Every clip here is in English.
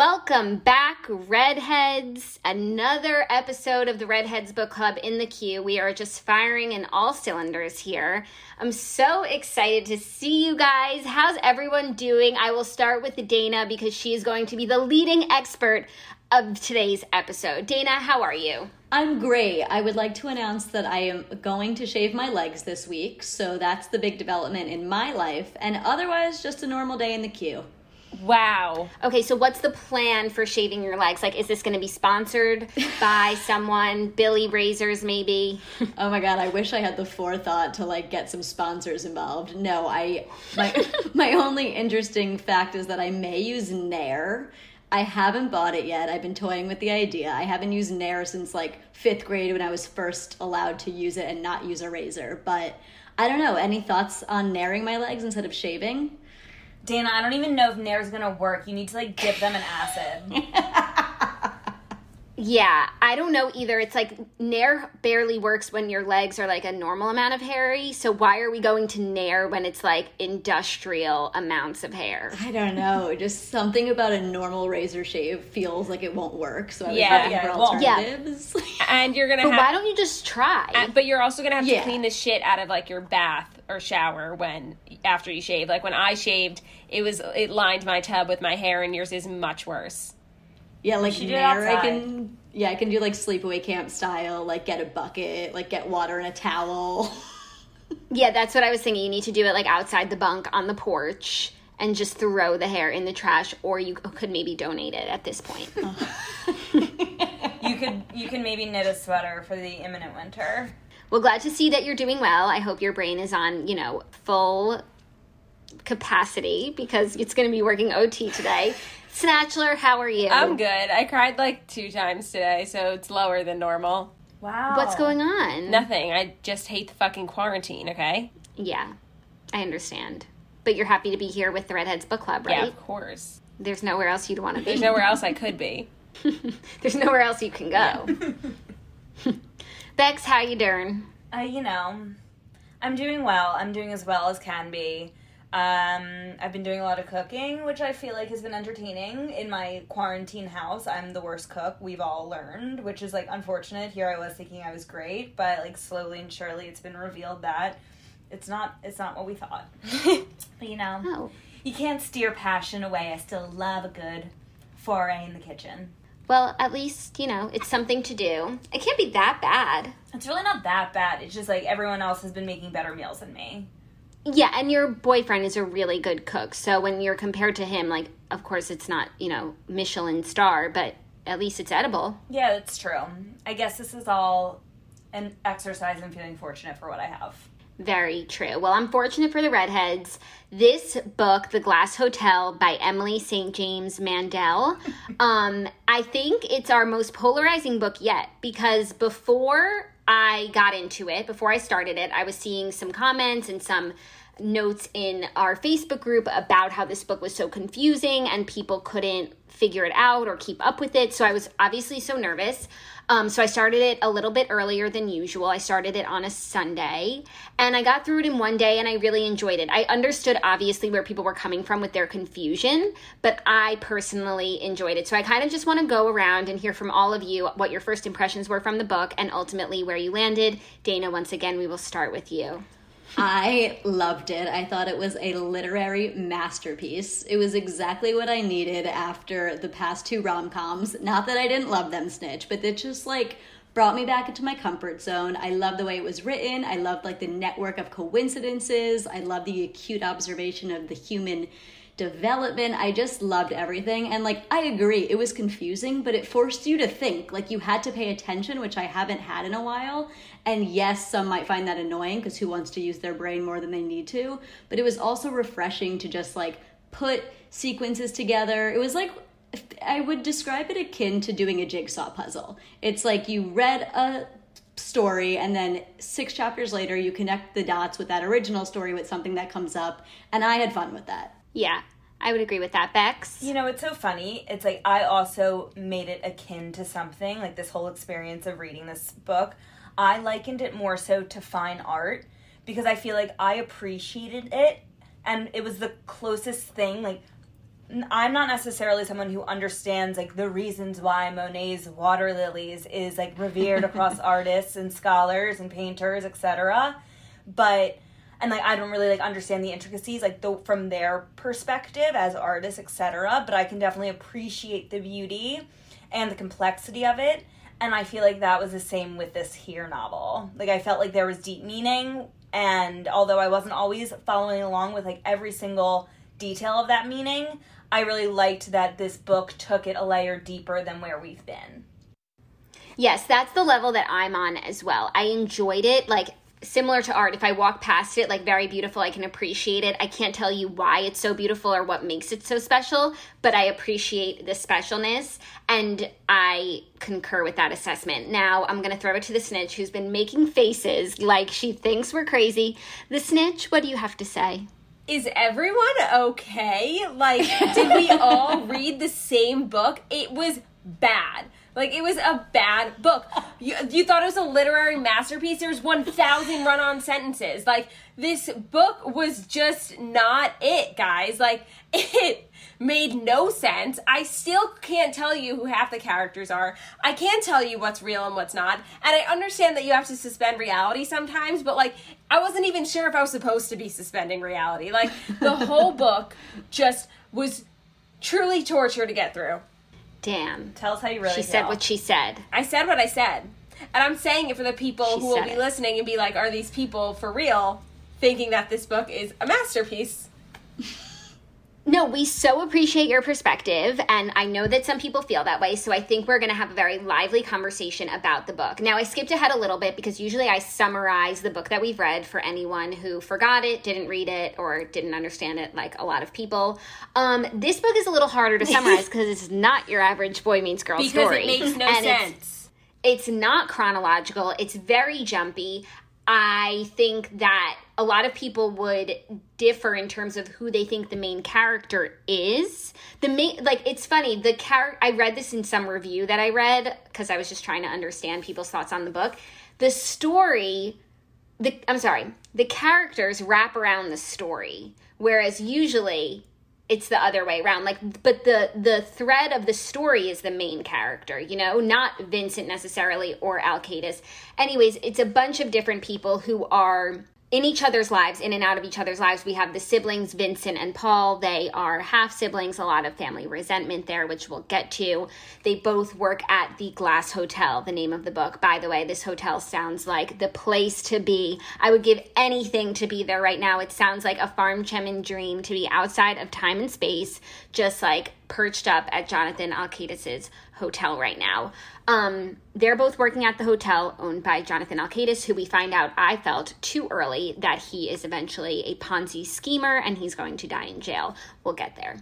Welcome back, Readheads. Another episode of the Readheads Book Club in the queue. We are just firing in all cylinders here. I'm so excited to see you guys. How's everyone doing? I will start with Dana because she is going to be the leading expert of today's episode. Dana, how are you? I'm great. I would like to announce that I am going to shave my legs this week, so that's the big development in my life, and otherwise, just a normal day in the queue. Wow. Okay, so what's the plan for shaving your legs? Like, is this going to be sponsored by someone? Billie Razors, maybe? Oh my god, I wish I had the forethought to like get some sponsors involved. No, I my my only interesting fact is that I may use Nair. I haven't bought it yet. I've been toying with the idea. I haven't used Nair since like fifth grade when I was first allowed to use it and not use a razor. But I don't know. Any thoughts on nairing my legs instead of shaving? Dana, I don't even know if Nair's gonna work. You need to like dip them in acid. Yeah, I don't know either. It's like Nair barely works when your legs are like a normal amount of hairy. So why are we going to Nair when it's like industrial amounts of hair? I don't know. Just something about a normal razor shave feels like it won't work. So I was Yeah, looking yeah, for it won't. Yeah. alternatives. and you're gonna But have why don't you just try? Uh, but you're also gonna have Yeah. to clean the shit out of like your bath or shower when after you shave. Like when I shaved, it was it lined my tub with my hair, and yours is much worse. Yeah, like should do I can. Yeah, I can do like sleepaway camp style. Like get a bucket, like get water and a towel. yeah, that's what I was thinking. You need to do it like outside the bunk on the porch and just throw the hair in the trash, or you could maybe donate it at this point. You could you can maybe knit a sweater for the imminent winter. Well, glad to see that you're doing well. I hope your brain is on, you know, full capacity because it's going to be working OT today. Snatchler, how are you? I'm good. I cried like two times today, so it's lower than normal. Wow. What's going on? Nothing. I just hate the fucking quarantine. Okay. Yeah, I understand. But you're happy to be here with the Readheads Book Club, right? Yeah, of course. There's nowhere else you'd want to be. There's nowhere else I could be. There's nowhere else you can go. Bex, how you doing? Uh, you know, I'm doing well. I'm doing as well as can be. Um, I've been doing a lot of cooking, which I feel like has been entertaining. In my quarantine house, I'm the worst cook. We've all learned, which is like unfortunate. Here I was thinking I was great, but like slowly and surely, it's been revealed that it's not. It's not what we thought. but you know, Oh, you can't steer passion away. I still love a good foray in the kitchen. well, at least, you know, it's something to do. It can't be that bad. It's really not that bad. It's just like everyone else has been making better meals than me. Yeah, and your boyfriend is a really good cook. So when you're compared to him, like, of course, it's not, you know, Michelin star, but at least it's edible. Yeah, that's true. I guess this is all an exercise in feeling fortunate for what I have. Very true. Well, I'm fortunate for the readheads. This book, The Glass Hotel by Emily St. James Mandel, um, I think it's our most polarizing book yet because before I got into it, before I started it, I was seeing some comments and some notes in our Facebook group about how this book was so confusing and people couldn't figure it out or keep up with it. So I was obviously so nervous. Um, so I started it a little bit earlier than usual. I started it on a Sunday and I got through it in one day and I really enjoyed it. I understood obviously where people were coming from with their confusion, but I personally enjoyed it. So I kind of just want to go around and hear from all of you what your first impressions were from the book and ultimately where you landed. Dana, once again, we will start with you. I loved it. I thought it was a literary masterpiece. It was exactly what I needed after the past two rom coms. Not that I didn't love them, Snitch, but it just like brought me back into my comfort zone. I love the way it was written. I loved like the network of coincidences. I love the acute observation of the human development. I just loved everything. And like, I agree, it was confusing, but it forced you to think. Like, you had to pay attention, which I haven't had in a while. And yes, some might find that annoying because who wants to use their brain more than they need to? But it was also refreshing to just like put sequences together. It was like, I would describe it akin to doing a jigsaw puzzle. It's like you read a story and then six chapters later you connect the dots with that original story with something that comes up and i had fun with that Yeah, I would agree with that, Bex. You know, it's so funny. It's like I also made it akin to something, like this whole experience of reading this book. I likened it more so to fine art because I feel like I appreciated it and it was the closest thing. Like, I'm not necessarily someone who understands like the reasons why Monet's water lilies is like revered across artists and scholars and painters, etc. But and like I don't really like understand the intricacies like the, from their perspective as artists, etc. But I can definitely appreciate the beauty and the complexity of it. And I feel like that was the same with this here novel. Like I felt like there was deep meaning, and although I wasn't always following along with like every single detail of that meaning, I really liked that this book took it a layer deeper than where we've been. Yes, that's the level that I'm on as well. I enjoyed it. Like, similar to art, if I walk past it, like very beautiful, I can appreciate it. I can't tell you why it's so beautiful or what makes it so special, but I appreciate the specialness and I concur with that assessment. Now, I'm going to throw it to the snitch who's been making faces like she thinks we're crazy. The snitch, what do you have to say? Is everyone okay? Like, did we all read the same book? It was bad. Like, it was a bad book. You, you thought it was a literary masterpiece? There's 1,000 run on sentences. Like, this book was just not it, guys. Like, it made no sense. I still can't tell you who half the characters are. I can't tell you what's real and what's not. And I understand that you have to suspend reality sometimes, but like I wasn't even sure if I was supposed to be suspending reality. Like the whole book just was truly torture to get through. Damn. Tell us how you really She feel. said what she said. I said what I said. And I'm saying it for the people She who will be it. listening and be like, are these people for real thinking that this book is a masterpiece? No, we so appreciate your perspective, and I know that some people feel that way, so I think we're going to have a very lively conversation about the book. Now, I skipped ahead a little bit because usually I summarize the book that we've read for anyone who forgot it, didn't read it, or didn't understand it like a lot of people. Um, this book is a little harder to summarize because it's not your average boy meets girl Because story. it makes no And it's- sense. it's not chronological it's very jumpy i think that a lot of people would differ in terms of who they think the main character is. The main like it's funny the character i read this in some review that i read because i was just trying to understand people's thoughts on the book. The story the i'm sorry the characters wrap around the story whereas usually it's the other way around. Like but the the thread of the story is the main character you know not vincent necessarily or alkaitis anyways it's a bunch of different people who are in each other's lives in and out of each other's lives we have the siblings vincent and paul. They are half siblings a lot of family resentment there which we'll get to. They both work at the glass hotel the name of the book. By the way this hotel sounds like the place to be. I would give anything to be there right now. It sounds like a farm chemin dream to be outside of time and space just like perched up at jonathan alkaitis's hotel right now um, they're both working at the hotel owned by Jonathan Alkaitis, who we find out I felt too early that he is eventually a Ponzi schemer and he's going to die in jail. We'll get there.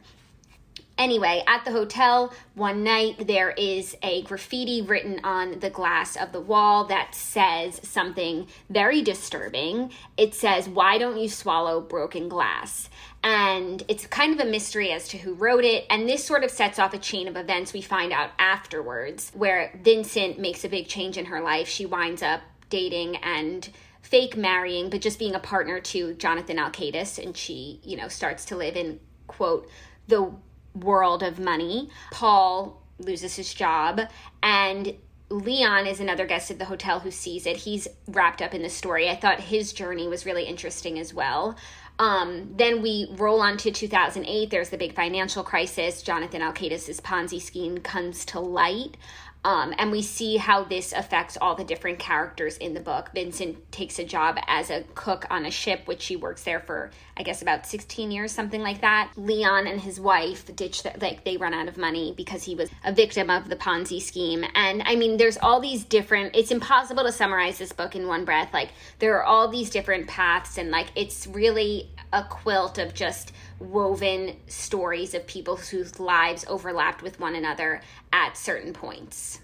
Anyway, at the hotel one night, there is a graffiti written on the glass of the wall that says something very disturbing. It says, Why don't you swallow broken glass? And it's kind of a mystery as to who wrote it. And this sort of sets off a chain of events we find out afterwards, where Vincent makes a big change in her life. She winds up dating and fake marrying, but just being a partner to Jonathan Alkaitis. And she, you know, starts to live in, quote, the world of money. Paul loses his job and Leon is another guest at the hotel who sees it. He's wrapped up in the story. I thought his journey was really interesting as well. Um, then we roll on to 2008. There's the big financial crisis. Jonathan Alkaitis' Ponzi scheme comes to light. Um, and we see how this affects all the different characters in the book. Vincent takes a job as a cook on a ship, which he works there for, I guess, about 16 years, something like that. Leon and his wife ditch, the, like, they run out of money because he was a victim of the Ponzi scheme. And I mean, there's all these different, it's impossible to summarize this book in one breath. Like, there are all these different paths, and like, it's really a quilt of just woven stories of people whose lives overlapped with one another at certain points.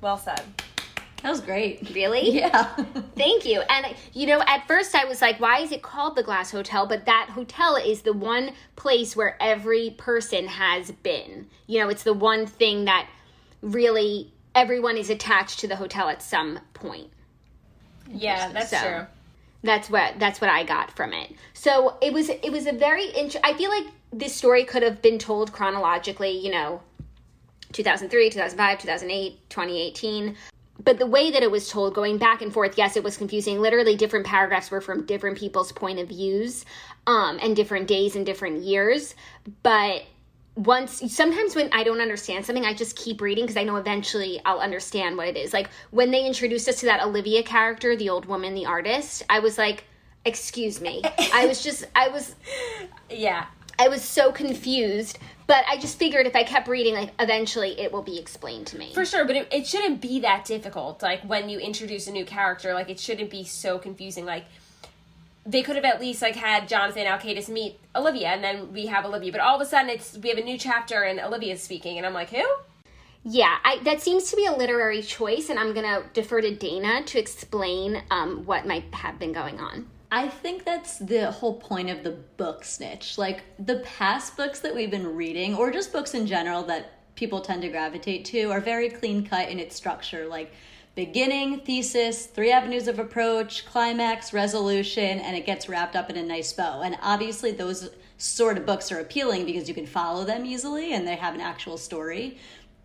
Well said. That was great. Really? Yeah. Thank you. And you know, at first I was like, why is it called the Glass Hotel? But that hotel is the one place where every person has been. You know, it's the one thing that really everyone is attached to the hotel at some point. Yeah, that's So- true. That's what that's what I got from it. So it was it was a very int- I feel like this story could have been told chronologically, you know, 2003, 2005, 2008, 2018. But the way that it was told, going back and forth, yes, it was confusing. Literally, different paragraphs were from different people's point of views, um, and different days and different years. But once, sometimes when I don't understand something, I just keep reading because I know eventually I'll understand what it is. Like when they introduced us to that Olivia character, the old woman, the artist, I was like, "Excuse me." I was just, I was, Yeah. I was so confused. But I just figured if I kept reading, like eventually it will be explained to me. For sure, but it, it shouldn't be that difficult. Like when you introduce a new character, like it shouldn't be so confusing. Like they could have at least like had Jonathan Alkaitis meet Olivia, and then we have Olivia. But all of a sudden, it's we have a new chapter and Olivia's speaking, and I'm like, who? Yeah, I, that seems to be a literary choice, and I'm going to defer to Dana to explain um, what might have been going on. I think that's the whole point of the book snitch. Like the past books that we've been reading, or just books in general that people tend to gravitate to, are very clean cut in its structure. Like beginning, thesis, three avenues of approach, climax, resolution, and it gets wrapped up in a nice bow. And obviously, those sort of books are appealing because you can follow them easily and they have an actual story.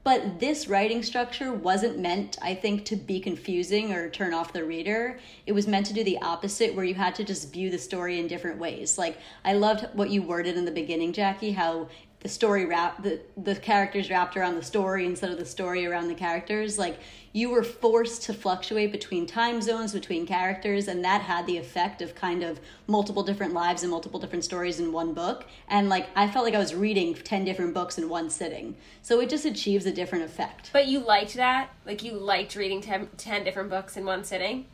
But this writing structure wasn't meant, I think, to be confusing or turn off the reader. It was meant to do the opposite, where you had to just view the story in different ways. Like, I loved what you worded in the beginning, Jackie, how the story wrap the the characters wrapped around the story instead of the story around the characters. Like you were forced to fluctuate between time zones between characters and that had the effect of kind of multiple different lives and multiple different stories in one book. And like i felt like i was reading 10 different books in one sitting. So it just achieves a different effect. But you liked that? Like you liked reading 10, 10 different books in one sitting?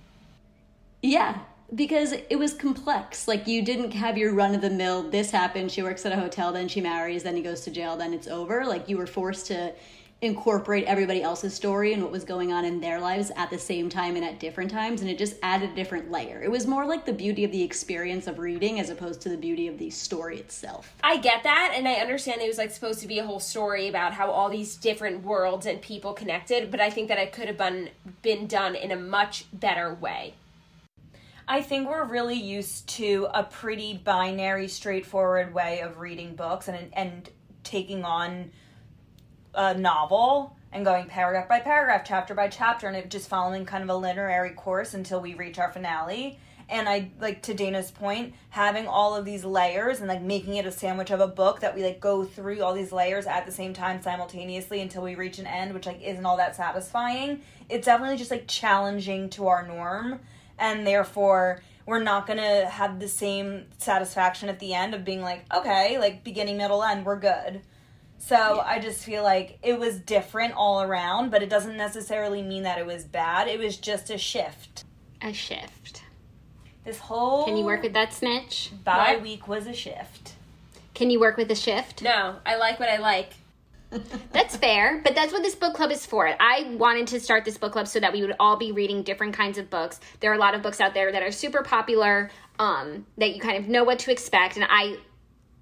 Yeah, because it was complex. Like you didn't have your run of the mill. This happened. She works at a hotel. Then she marries. Then he goes to jail. Then it's over. Like you were forced to incorporate everybody else's story and what was going on in their lives at the same time and at different times and it just added a different layer it was more like the beauty of the experience of reading as opposed to the beauty of the story itself I get that, and I understand it was like supposed to be a whole story about how all these different worlds and people connected, but I think that it could have been been done in a much better way. I think we're really used to a pretty binary, straightforward way of reading books and and taking on a novel and going paragraph by paragraph, chapter by chapter, and it just following kind of a literary course until we reach our finale. And I like to Dana's point, having all of these layers and like making it a sandwich of a book that we like go through all these layers at the same time simultaneously until we reach an end, which like isn't all that satisfying. It's definitely just like challenging to our norm, and therefore we're not gonna have the same satisfaction at the end of being like, okay, like beginning, middle, end, we're good. So I just feel like it was different all around, but it doesn't necessarily mean that it was bad. It was just a shift. A shift. This whole Can you work with that snitch? bye What? week was a shift. Can you work with a shift? No, I like what I like. That's fair, but that's what this book club is for. I wanted to start this book club so that we would all be reading different kinds of books. There are a lot of books out there that are super popular, um, that you kind of know what to expect, and I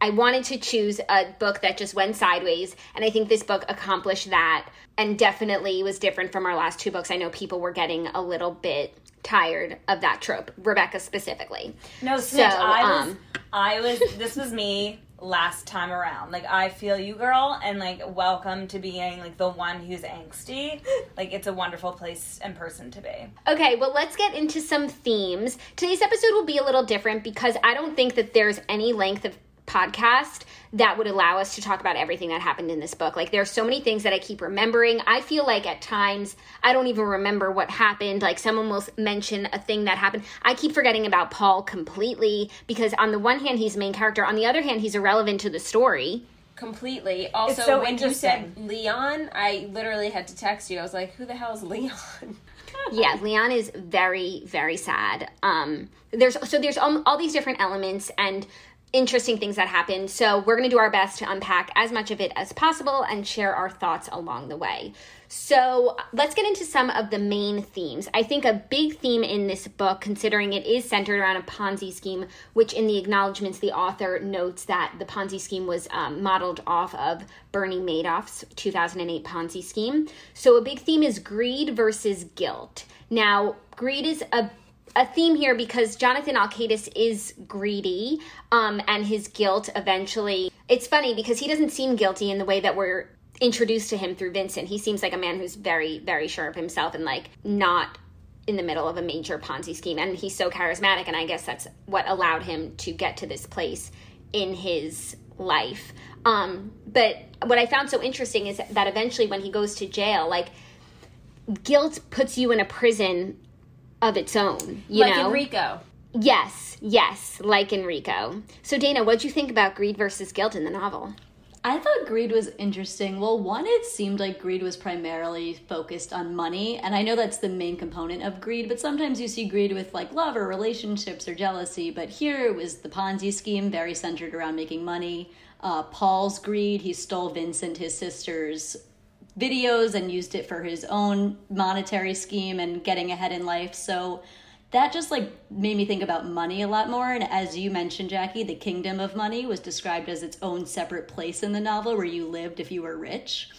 I wanted to choose a book that just went sideways, and I think this book accomplished that and definitely was different from our last two books. I know people were getting a little bit tired of that trope, Rebecca specifically. No, So, I was um, I was this was me last time around. Like I feel you, girl, and like welcome to being like the one who's angsty. Like it's a wonderful place and person to be. Okay, well, let's get into some themes. Today's episode will be a little different because I don't think that there's any length of podcast that would allow us to talk about everything that happened in this book. Like there are so many things that I keep remembering. I feel like at times I don't even remember what happened. Like someone will mention a thing that happened. I keep forgetting about Paul completely because on the one hand he's the main character, on the other hand he's irrelevant to the story. Completely. Also, so when you said. Leon, I literally had to text you. I was like, "Who the hell is Leon?" yeah, Leon is very, very sad. Um, there's so there's all, all these different elements and interesting things that happen. So we're going to do our best to unpack as much of it as possible and share our thoughts along the way. So let's get into some of the main themes. I think a big theme in this book, considering it is centered around a Ponzi scheme, which in the acknowledgments the author notes that the Ponzi scheme was um, modeled off of Bernie Madoff's 2008 Ponzi scheme. So a big theme is greed versus guilt. Now, greed is a a theme here because Jonathan Alkaitis is greedy, um, and his guilt eventually. It's funny because he doesn't seem guilty in the way that we're introduced to him through Vincent. He seems like a man who's very, very sure of himself and like not in the middle of a major Ponzi scheme. And he's so charismatic, and I guess that's what allowed him to get to this place in his life. Um, but what I found so interesting is that eventually, when he goes to jail, like guilt puts you in a prison of its own. You like know, Enrico. yes, yes, like Enrico. So Dana, what'd you think about greed versus guilt in the novel? I thought greed was interesting. Well, one, it seemed like greed was primarily focused on money, and I know that's the main component of greed, but sometimes you see greed with like love or relationships or jealousy, but here it was the Ponzi scheme, very centered around making money. Uh, Paul's greed, he stole Vincent, his sister's videos, and used it for his own monetary scheme and getting ahead in life. So that just like made me think about money a lot more. And as you mentioned jackie the kingdom of money was described as its own separate place in the novel where you lived if you were rich.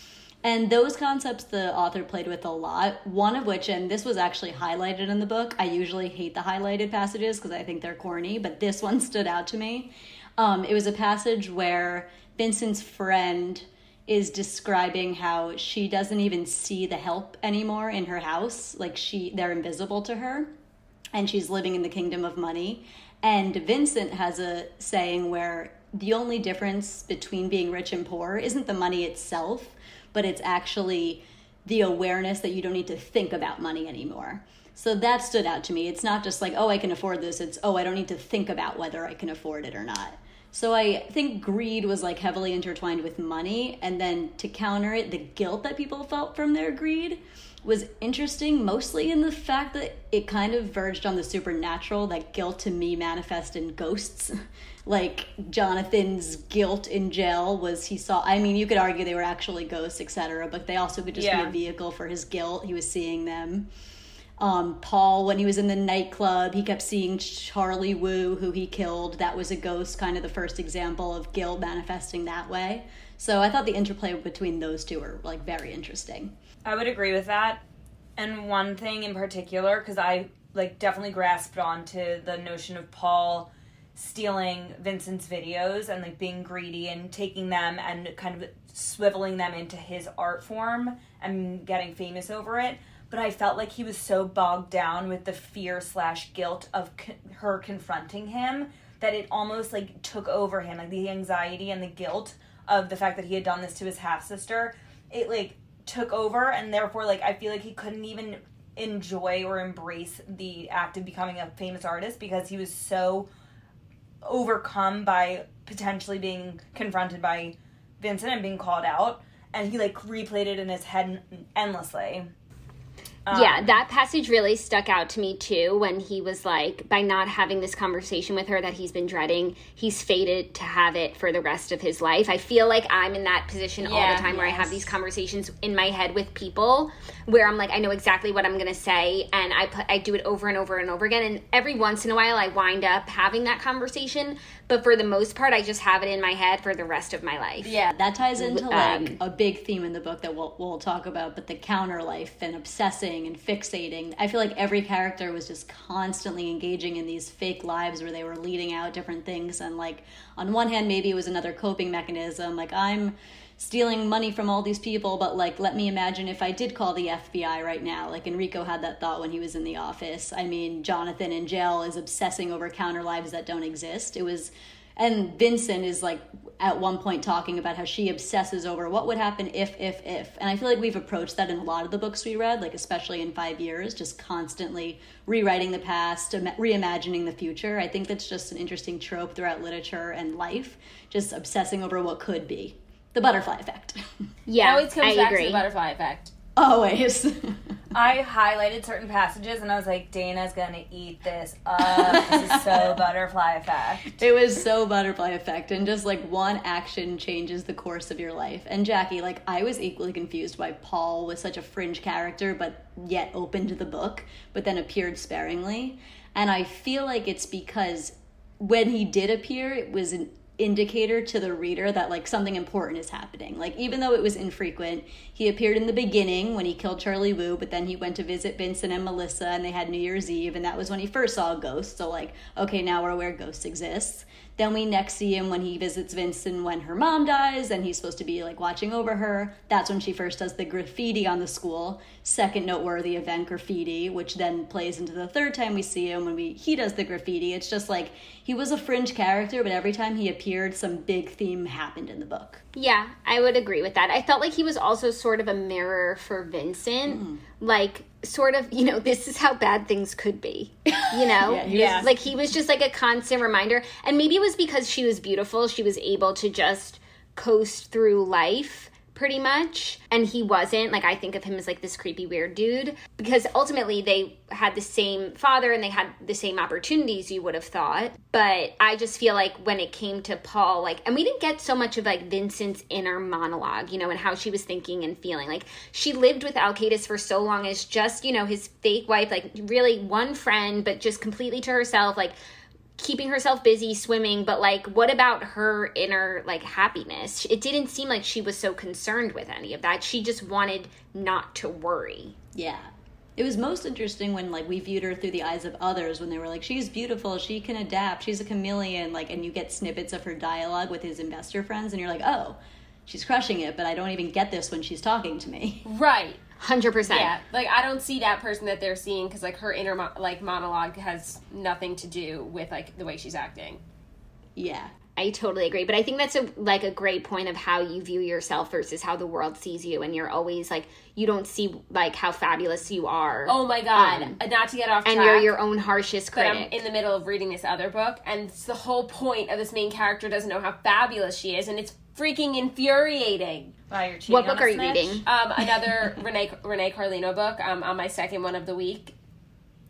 And those concepts the author played with a lot. One of which and this was actually highlighted in the book i usually hate the highlighted passages because i think they're corny but this one stood out to me. Um, it was a passage where vincent's friend is describing how she doesn't even see the help anymore in her house like she they're invisible to her and she's living in the kingdom of money. And Vincent has a saying where the only difference between being rich and poor isn't the money itself, but it's actually the awareness that you don't need to think about money anymore. So that stood out to me. It's not just like, oh, I can afford this. It's, oh, I don't need to think about whether I can afford it or not. So I think greed was like heavily intertwined with money. And then to counter it, the guilt that people felt from their greed was interesting, mostly in the fact that it kind of verged on the supernatural. That guilt to me manifest in ghosts. like Jonathan's guilt in jail was he saw. I mean, you could argue they were actually ghosts, etc. But they also could just Yeah. be a vehicle for his guilt. He was seeing them. Um, Paul, when he was in the nightclub, he kept seeing Charlie Wu, who he killed. That was a ghost, kind of the first example of guilt manifesting that way. So I thought the interplay between those two were like very interesting. I would agree with that. And one thing in particular, because I like definitely grasped onto the notion of Paul stealing Vincent's videos and like being greedy and taking them and kind of swiveling them into his art form and getting famous over it. But I felt like he was so bogged down with the fear slash guilt of her confronting him that it almost like took over him, like the anxiety and the guilt of the fact that he had done this to his half sister. It like took over, and therefore, like I feel like he couldn't even enjoy or embrace the act of becoming a famous artist because he was so overcome by potentially being confronted by Vincent and being called out, and he like replayed it in his head endlessly. Yeah, um, that passage really stuck out to me too when he was like, by not having this conversation with her that he's been dreading, he's fated to have it for the rest of his life. I feel like I'm in that position all the time where I have these conversations in my head with people where I'm like, I know exactly what I'm going to say, and I, put, I do it over and over and over again. And every once in a while, I wind up having that conversation, but for the most part, I just have it in my head for the rest of my life. Yeah, that ties into like Um, a big theme in the book that we'll we'll talk about, but the counter life and obsessing obsessing and fixating. I feel like every character was just constantly engaging in these fake lives where they were leading out different things. And, like, on one hand, maybe it was another coping mechanism. Like, I'm stealing money from all these people, but like, let me imagine if I did call the FBI right now. Like, Enrico had that thought when he was in the office. I mean, Jonathan in jail is obsessing over counter lives that don't exist. It was, and Vincent is like at one point talking about how she obsesses over what would happen if, if, if. And I feel like we've approached that in a lot of the books we read, like, especially in five years, just constantly rewriting the past, reimagining the future. I think that's just an interesting trope throughout literature and life, just obsessing over what could be the butterfly effect. Yeah, it always comes I back agree. to the butterfly effect. Always. I highlighted certain passages and I was like, Dana's gonna eat this up. this is so butterfly effect. it was so butterfly effect, and just like one action changes the course of your life. And Jackie, like I was equally confused why Paul was such a fringe character, but yet opened the book, but then appeared sparingly. And I feel like it's because when he did appear, it was an indicator to the reader that like something important is happening. Like even though it was infrequent, he appeared in the beginning when he killed Charlie Wu, but then he went to visit Vincent and Melissa and they had New Year's Eve and that was when he first saw a ghost. So like, okay, now we're aware ghosts exist. Then we next see him when he visits Vincent when her mom dies and he's supposed to be like watching over her. That's when she first does the graffiti on the school. Second noteworthy event graffiti, which then plays into the third time we see him when we he does the graffiti. It's just like he was a fringe character, but every time he appeared some big theme happened in the book. Yeah, I would agree with that. I felt like he was also sort of a mirror for Vincent. Mm-hmm. Like, sort of, you know, this is how bad things could be. You know? Yeah, he was- Yeah. Like, he was just like a constant reminder. And maybe it was because she was beautiful, she was able to just coast through life pretty much and he wasn't. Like i think of him as like this creepy weird dude. Because ultimately they had the same father and they had the same opportunities you would have thought. But i just feel like when it came to paul like and we didn't get so much of like vincent's inner monologue you know and how she was thinking and feeling. Like she lived with alkaitis for so long as just you know his fake wife like really one friend but just completely to herself like keeping herself busy swimming but like what about her inner like happiness it didn't seem like she was so concerned with any of that she just wanted not to worry Yeah. It was most interesting when like we viewed her through the eyes of others when they were like, She's beautiful, she can adapt, she's a chameleon, like and you get snippets of her dialogue with his investor friends and you're like, Oh, she's crushing it, but I don't even get this when she's talking to me. Right. 100% Yeah. Like I don't see that person that they're seeing because like her inner mo- like monologue has nothing to do with like the way she's acting. Yeah. I totally agree, but I think that's a like a great point of how you view yourself versus how the world sees you, and you're always like you don't see like how fabulous you are. Oh my god! Um, Uh, Not to get off and you're your own harshest but I'm critic. in the middle of reading this other book, and it's the whole point of this main character doesn't know how fabulous she is, and it's freaking infuriating. Wow, you're what book are you snitch? reading? Um, another Renee Renee Carlino book. Um, on my second one of the week.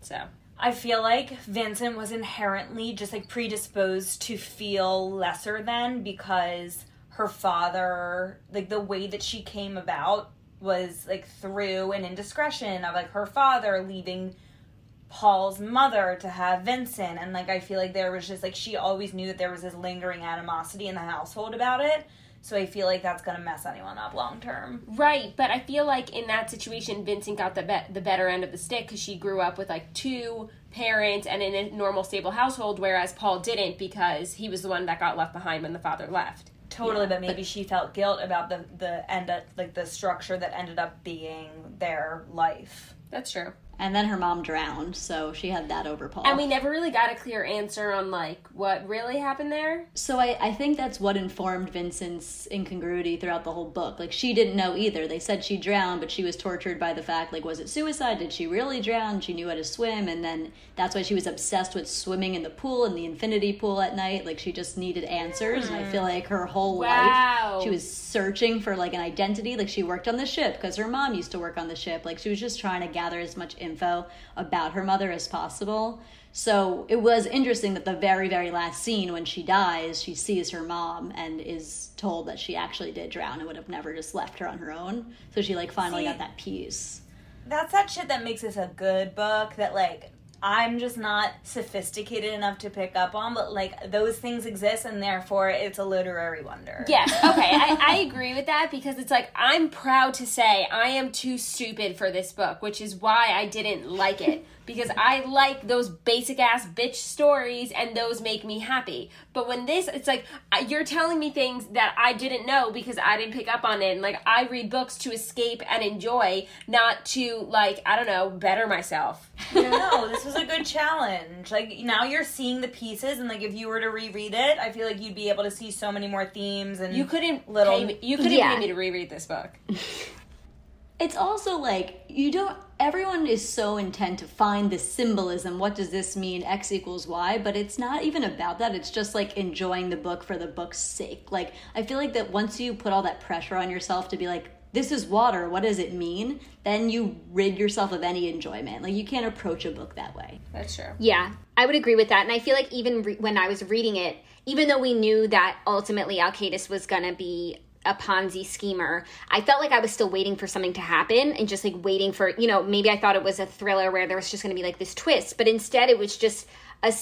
So I feel like Vincent was inherently just like predisposed to feel lesser than because her father, like the way that she came about was like through an indiscretion of like her father leaving Paul's mother to have Vincent. And like I feel like there was just like she always knew that there was this lingering animosity in the household about it. So I feel like that's gonna mess anyone up long term. Right, but I feel like in that situation, Vincent got the be- the better end of the stick because she grew up with like two parents and in a normal, stable household, whereas Paul didn't because he was the one that got left behind when the father left. Totally, but maybe she felt guilt about the the end like the structure that ended up being their life. That's true. And then her mom drowned, so she had that over Paul. And we never really got a clear answer on like what really happened there. So I, I think that's what informed Vincent's incongruity throughout the whole book. Like she didn't know either. They said she drowned, but she was tortured by the fact like was it suicide? Did she really drown? She knew how to swim, and then that's why she was obsessed with swimming in the pool in the infinity pool at night. Like she just needed answers. And I feel like her whole Wow. life she was searching for like an identity. Like she worked on the ship because her mom used to work on the ship. Like she was just trying to gather as much info about her mother as possible. So it was interesting that the very, very last scene when she dies, she sees her mom and is told that she actually did drown and would have never just left her on her own. So she like finally See- got that peace. That's that shit that makes this a good book. That like I'm just not sophisticated enough to pick up on, but like those things exist and therefore it's a literary wonder. Yes, okay, I, I agree with that because it's like I'm proud to say I am too stupid for this book, which is why I didn't like it. Because I like those basic ass bitch stories and those make me happy. But when this, it's like uh, you're telling me things that I didn't know because I didn't pick up on it. And like I read books to escape and enjoy, not to like, I don't know, better myself. no, this was a good challenge. Like now you're seeing the pieces, and like if you were to reread it, I feel like you'd be able to see so many more themes and You couldn't little. pay me, you couldn't Yeah. pay me to reread this book. It's also like you don't. Everyone is so intent to find the symbolism. What does this mean? X equals Y. But it's not even about that. It's just like enjoying the book for the book's sake. Like I feel like that once you put all that pressure on yourself to be like, this is water. What does it mean? Then you rid yourself of any enjoyment. Like you can't approach a book that way. That's true. Yeah, I would agree with that. And I feel like even re- when I was reading it, even though we knew that ultimately Alkaitis was going to be a Ponzi schemer, I felt like I was still waiting for something to happen and just like waiting for, you know, maybe I thought it was a thriller where there was just going to be like this twist, but instead it was just a,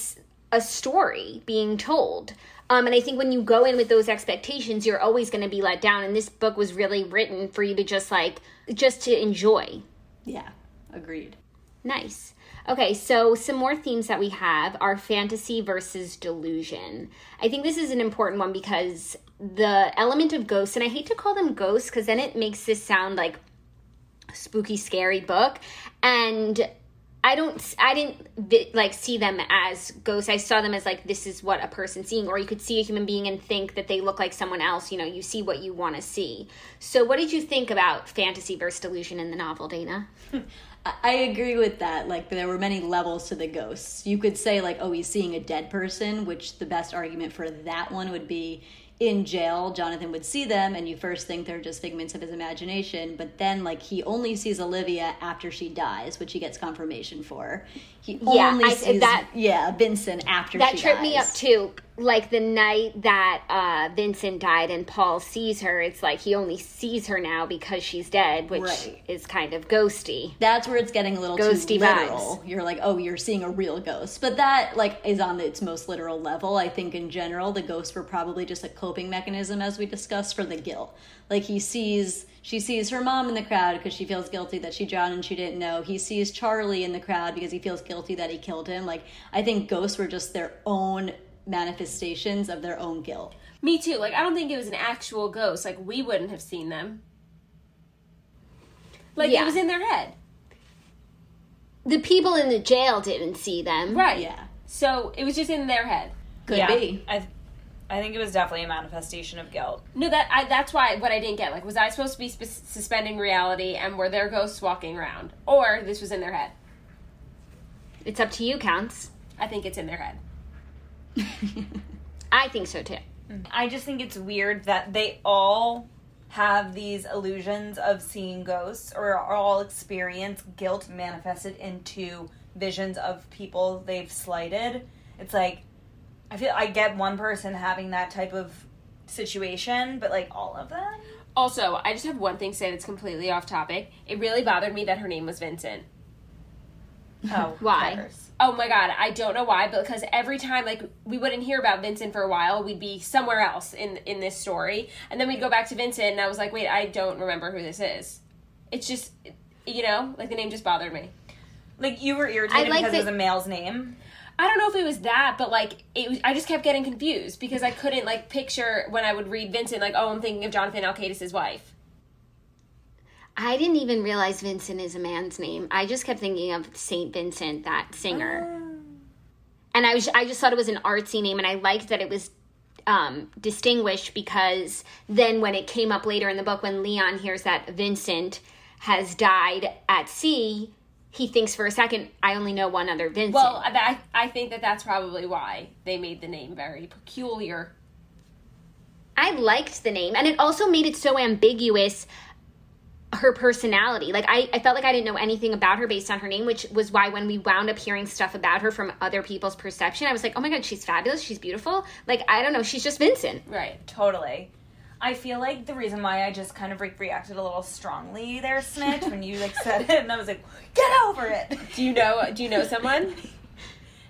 a story being told. Um, and I think when you go in with those expectations, you're always going to be let down. And this book was really written for you to just like, just to enjoy. Yeah, agreed. Nice. Okay, so some more themes that we have are fantasy versus delusion. I think this is an important one because the element of ghosts, and I hate to call them ghosts because then it makes this sound like spooky, scary book. And I don't, I didn't like see them as ghosts. I saw them as like this is what a person's seeing, or you could see a human being and think that they look like someone else. You know, you see what you want to see. So, what did you think about fantasy versus delusion in the novel, Dana? I- agree with that. Like there were many levels to the ghosts. You could say like, oh, he's seeing a dead person, which the best argument for that one would be in jail. Jonathan would see them, and you first think they're just figments of his imagination, but then like he only sees Olivia after she dies, which he gets confirmation for. He Yeah, only I- sees that- yeah Vincent after that tripped me up too like the night that uh vincent died and paul sees her it's like he only sees her now because she's dead which Right. is kind of ghosty that's where it's getting a little Ghosty too literal. You're like, oh, you're seeing a real ghost, but that like is on its most literal level. I think in general, the ghosts were probably just a coping mechanism, as we discussed, for the guilt. Like he sees, she sees her mom in the crowd because she feels guilty that she drowned and she didn't know. He sees Charlie in the crowd because he feels guilty that he killed him. Like I think ghosts were just their own manifestations of their own guilt. Me too. Like I don't think it was an actual ghost. Like we wouldn't have seen them. Like Yeah. it was in their head. the people in the jail didn't see them Right. Yeah, So it was just in their head. could yeah, be. I, I think it was definitely a manifestation of guilt. No, that I, that's why what I didn't get. Like, was I supposed to be sp- suspending reality, and were there ghosts walking around, or this was in their head? it's up to you counts I think it's in their head. i think so too mm. I just think it's weird that they all have these illusions of seeing ghosts or all experience guilt manifested into visions of people they've slighted. It's like I feel I get one person having that type of situation, but like all of them? Also, I just have one thing to say that's completely off topic. It really bothered me that her name was Vincent. Oh, Why? cares? Oh my god, I don't know why, but because every time like we wouldn't hear about Vincent for a while, we'd be somewhere else in in this story, and then we'd go back to Vincent, and I was like, wait, I don't remember who this is. It's just, you know, like the name just bothered me. Like you were irritated I like because it was a male's name. I don't know if it was that, but like it was, I just kept getting confused because I couldn't like picture when I would read Vincent like, oh, I'm thinking of Jonathan Alkaitis' wife. i didn't even realize vincent is a man's name. I just kept thinking of saint vincent that singer. And I was I just thought it was an artsy name, and I liked that it was um, distinguished because then when it came up later in the book, when Leon hears that Vincent has died at sea, he thinks for a second, I only know one other Vincent. Well, I I think that that's probably why they made the name very peculiar. I liked the name, and it also made it so ambiguous. Her personality, like I, I felt like I didn't know anything about her based on her name, which was why when we wound up hearing stuff about her from other people's perception, I was like, oh my god, she's fabulous, she's beautiful. Like I don't know, she's just Vincent. Right. Totally. I feel like the reason why I just kind of re- reacted a little strongly there, Snitch, when you like said it, and I was like, "Get over it." Do you know? Do you know someone?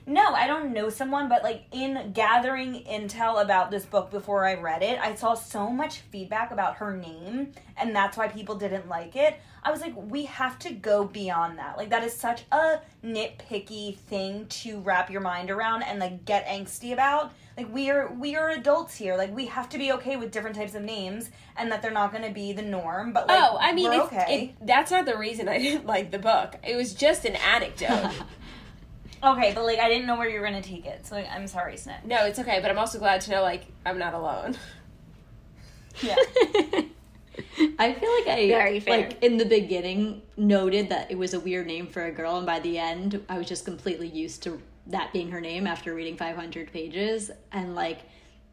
No, I don't know someone, but like in gathering intel about this book before I read it, I saw so much feedback about her name, and that's why people didn't like it. I was like, we have to go beyond that. Like, that is such a nitpicky thing to wrap your mind around and like get angsty about. Like, we are we are adults here. Like, we have to be okay with different types of names, and that they're not going to be the norm. But like, oh, I mean, okay. it, that's not the reason I didn't like the book. It was just an anecdote. okay, but like, I didn't know where you were going to take it, so like, I'm sorry, Snitch. no, it's okay, but I'm also glad to know like I'm not alone. Yeah. I feel like I Very fair. like in the beginning noted that it was a weird name for a girl, and by the end, I was just completely used to that being her name after reading 500 pages. And like,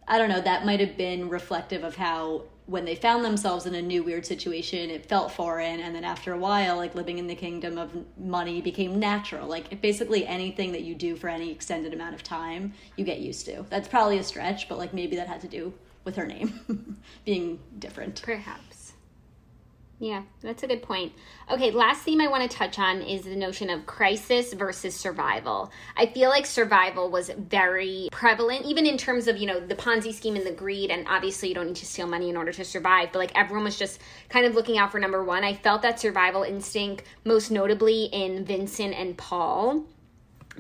I don't know, that might have been reflective of how when they found themselves in a new weird situation, it felt foreign, and then after a while, like living in the kingdom of money became natural. Like basically anything that you do for any extended amount of time, you get used to. That's probably a stretch, but like maybe that had to do with her name being different. Perhaps. Yeah, that's a good point. Okay, last theme I want to touch on is the notion of crisis versus survival. I feel like survival was very prevalent, even in terms of, you know, the Ponzi scheme and the greed, and obviously you don't need to steal money in order to survive, but like everyone was just kind of looking out for number one. I felt that survival instinct most notably in Vincent and Paul,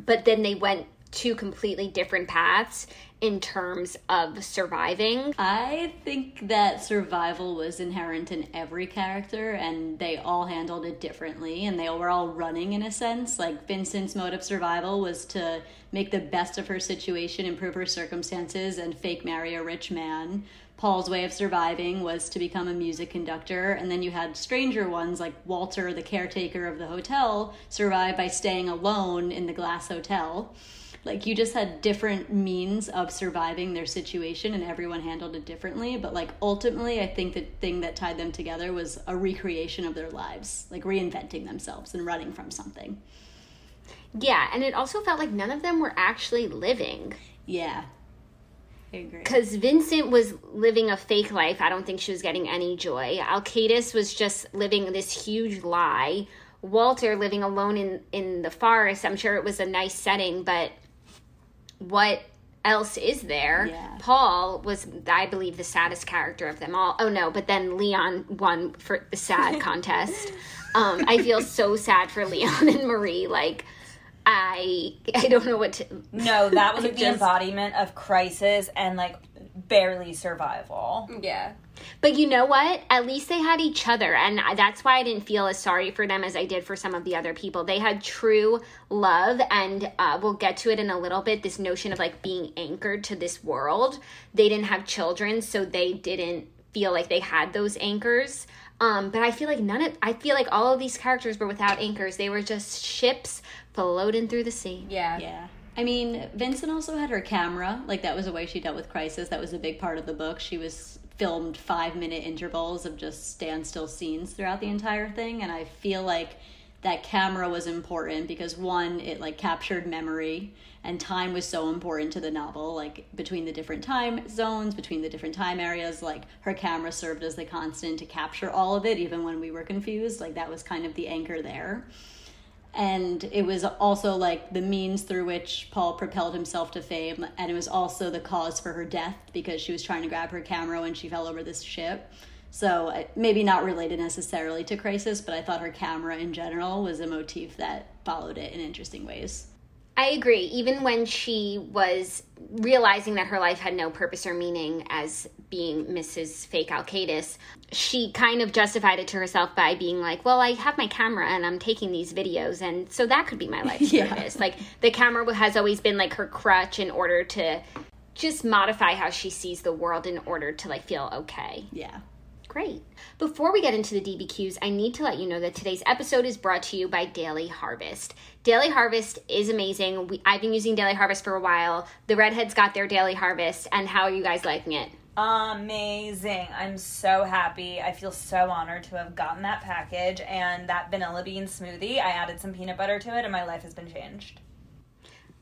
but then they went two completely different paths in terms of surviving. I think that survival was inherent in every character, and they all handled it differently, and they were all running in a sense. Like Vincent's mode of survival was to make the best of her situation, improve her circumstances, and fake marry a rich man. Paul's way of surviving was to become a music conductor, and then you had stranger ones like Walter, the caretaker of the hotel, survive by staying alone in the glass hotel like you just had different means of surviving their situation and everyone handled it differently but like ultimately i think the thing that tied them together was a recreation of their lives like reinventing themselves and running from something Yeah, and it also felt like none of them were actually living. yeah agree Because Vincent was living a fake life. I don't think she was getting any joy. Alkaitis was just living this huge lie. Walter living alone in, in the forest. I'm sure it was a nice setting, but what else is there? Yeah. Paul was, I believe, the saddest character of them all. Oh no, but then Leon won for the sad contest. Um, I feel so sad for Leon and Marie. Like, I I don't know what to. No, that was like the Just- embodiment of crisis and like barely survival. Yeah. But you know what? At least they had each other. And that's why I didn't feel as sorry for them as I did for some of the other people. They had true love. And uh, we'll get to it in a little bit this notion of like being anchored to this world. They didn't have children, so they didn't feel like they had those anchors. Um, but I feel like none of, I feel like all of these characters were without anchors. They were just ships floating through the sea. Yeah. yeah i mean vincent also had her camera. Like that was a way she dealt with crisis. That was a big part of the book. She was filmed five minute intervals of just standstill scenes throughout the entire thing. And i feel like that camera was important because one it like captured memory and time was so important to the novel like between the different time zones between the different time areas like her camera served as the constant to capture all of it even when we were confused. Like that was kind of the anchor there and it was also like the means through which Paul propelled himself to fame, and it was also the cause for her death because she was trying to grab her camera when she fell over this ship. So uh, maybe not related necessarily to Crisis, but I thought her camera in general was a motif that followed it in interesting ways. I agree. Even when she was realizing that her life had no purpose or meaning as being Mrs. Fake Alkaitis, she kind of justified it to herself by being like, "Well, I have my camera and I'm taking these videos, and so that could be my life's Yeah. purpose." Like the camera has always been like her crutch in order to just modify how she sees the world in order to like feel okay. Yeah. Great. Before we get into the DBQs, I need to let you know that today's episode is brought to you by Daily Harvest. Daily Harvest is amazing. We, I've been using Daily Harvest for a while. The Readheads got their Daily Harvest, and how are you guys liking it? Amazing. I'm so happy. I feel so honored to have gotten that package and that vanilla bean smoothie. I added some peanut butter to it and my life has been changed.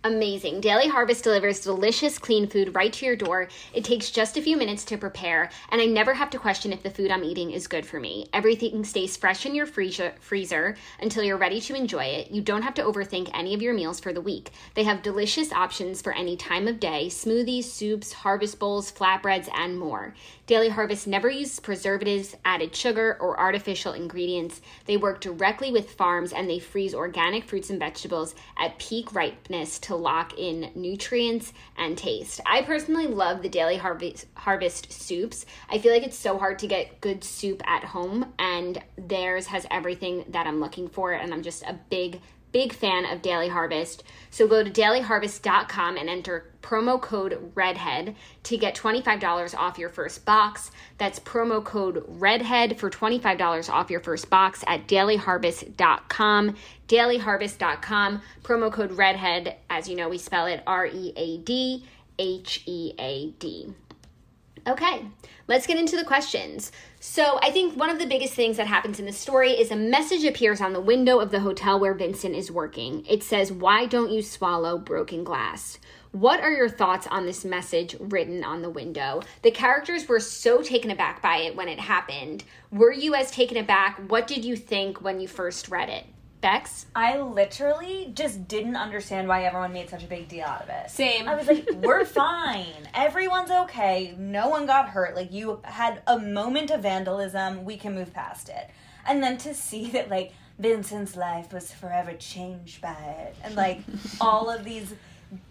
Amazing. Daily Harvest delivers delicious, clean food right to your door. It takes just a few minutes to prepare, and I never have to question if the food I'm eating is good for me. Everything stays fresh in your freezer, until you're ready to enjoy it. You don't have to overthink any of your meals for the week. They have delicious options for any time of day smoothies, soups, harvest bowls, flatbreads, and more. Daily Harvest never uses preservatives, added sugar, or artificial ingredients. They work directly with farms and they freeze organic fruits and vegetables at peak ripeness to lock in nutrients and taste. I personally love the Daily Harvest, Harvest soups. I feel like it's so hard to get good soup at home, and theirs has everything that I'm looking for, and I'm just a big big fan of Daily Harvest. So go to dailyharvest.com and enter promo code READHEAD to get $25 off your first box. That's promo code READHEAD for $25 off your first box at dailyharvest.com. Dailyharvest.com, promo code READHEAD. As you know, we spell it R E A D H E A D. Okay, let's get into the questions. So, I think one of the biggest things that happens in the story is a message appears on the window of the hotel where Vincent is working. It says, Why don't you swallow broken glass? What are your thoughts on this message written on the window? The characters were so taken aback by it when it happened. Were you as taken aback? What did you think when you first read it? Bex? I literally just didn't understand why everyone made such a big deal out of it. Same. I was like, we're fine. Everyone's okay. No one got hurt. Like, you had a moment of vandalism. We can move past it. And then to see that, like, Vincent's life was forever changed by it. And, like, all of these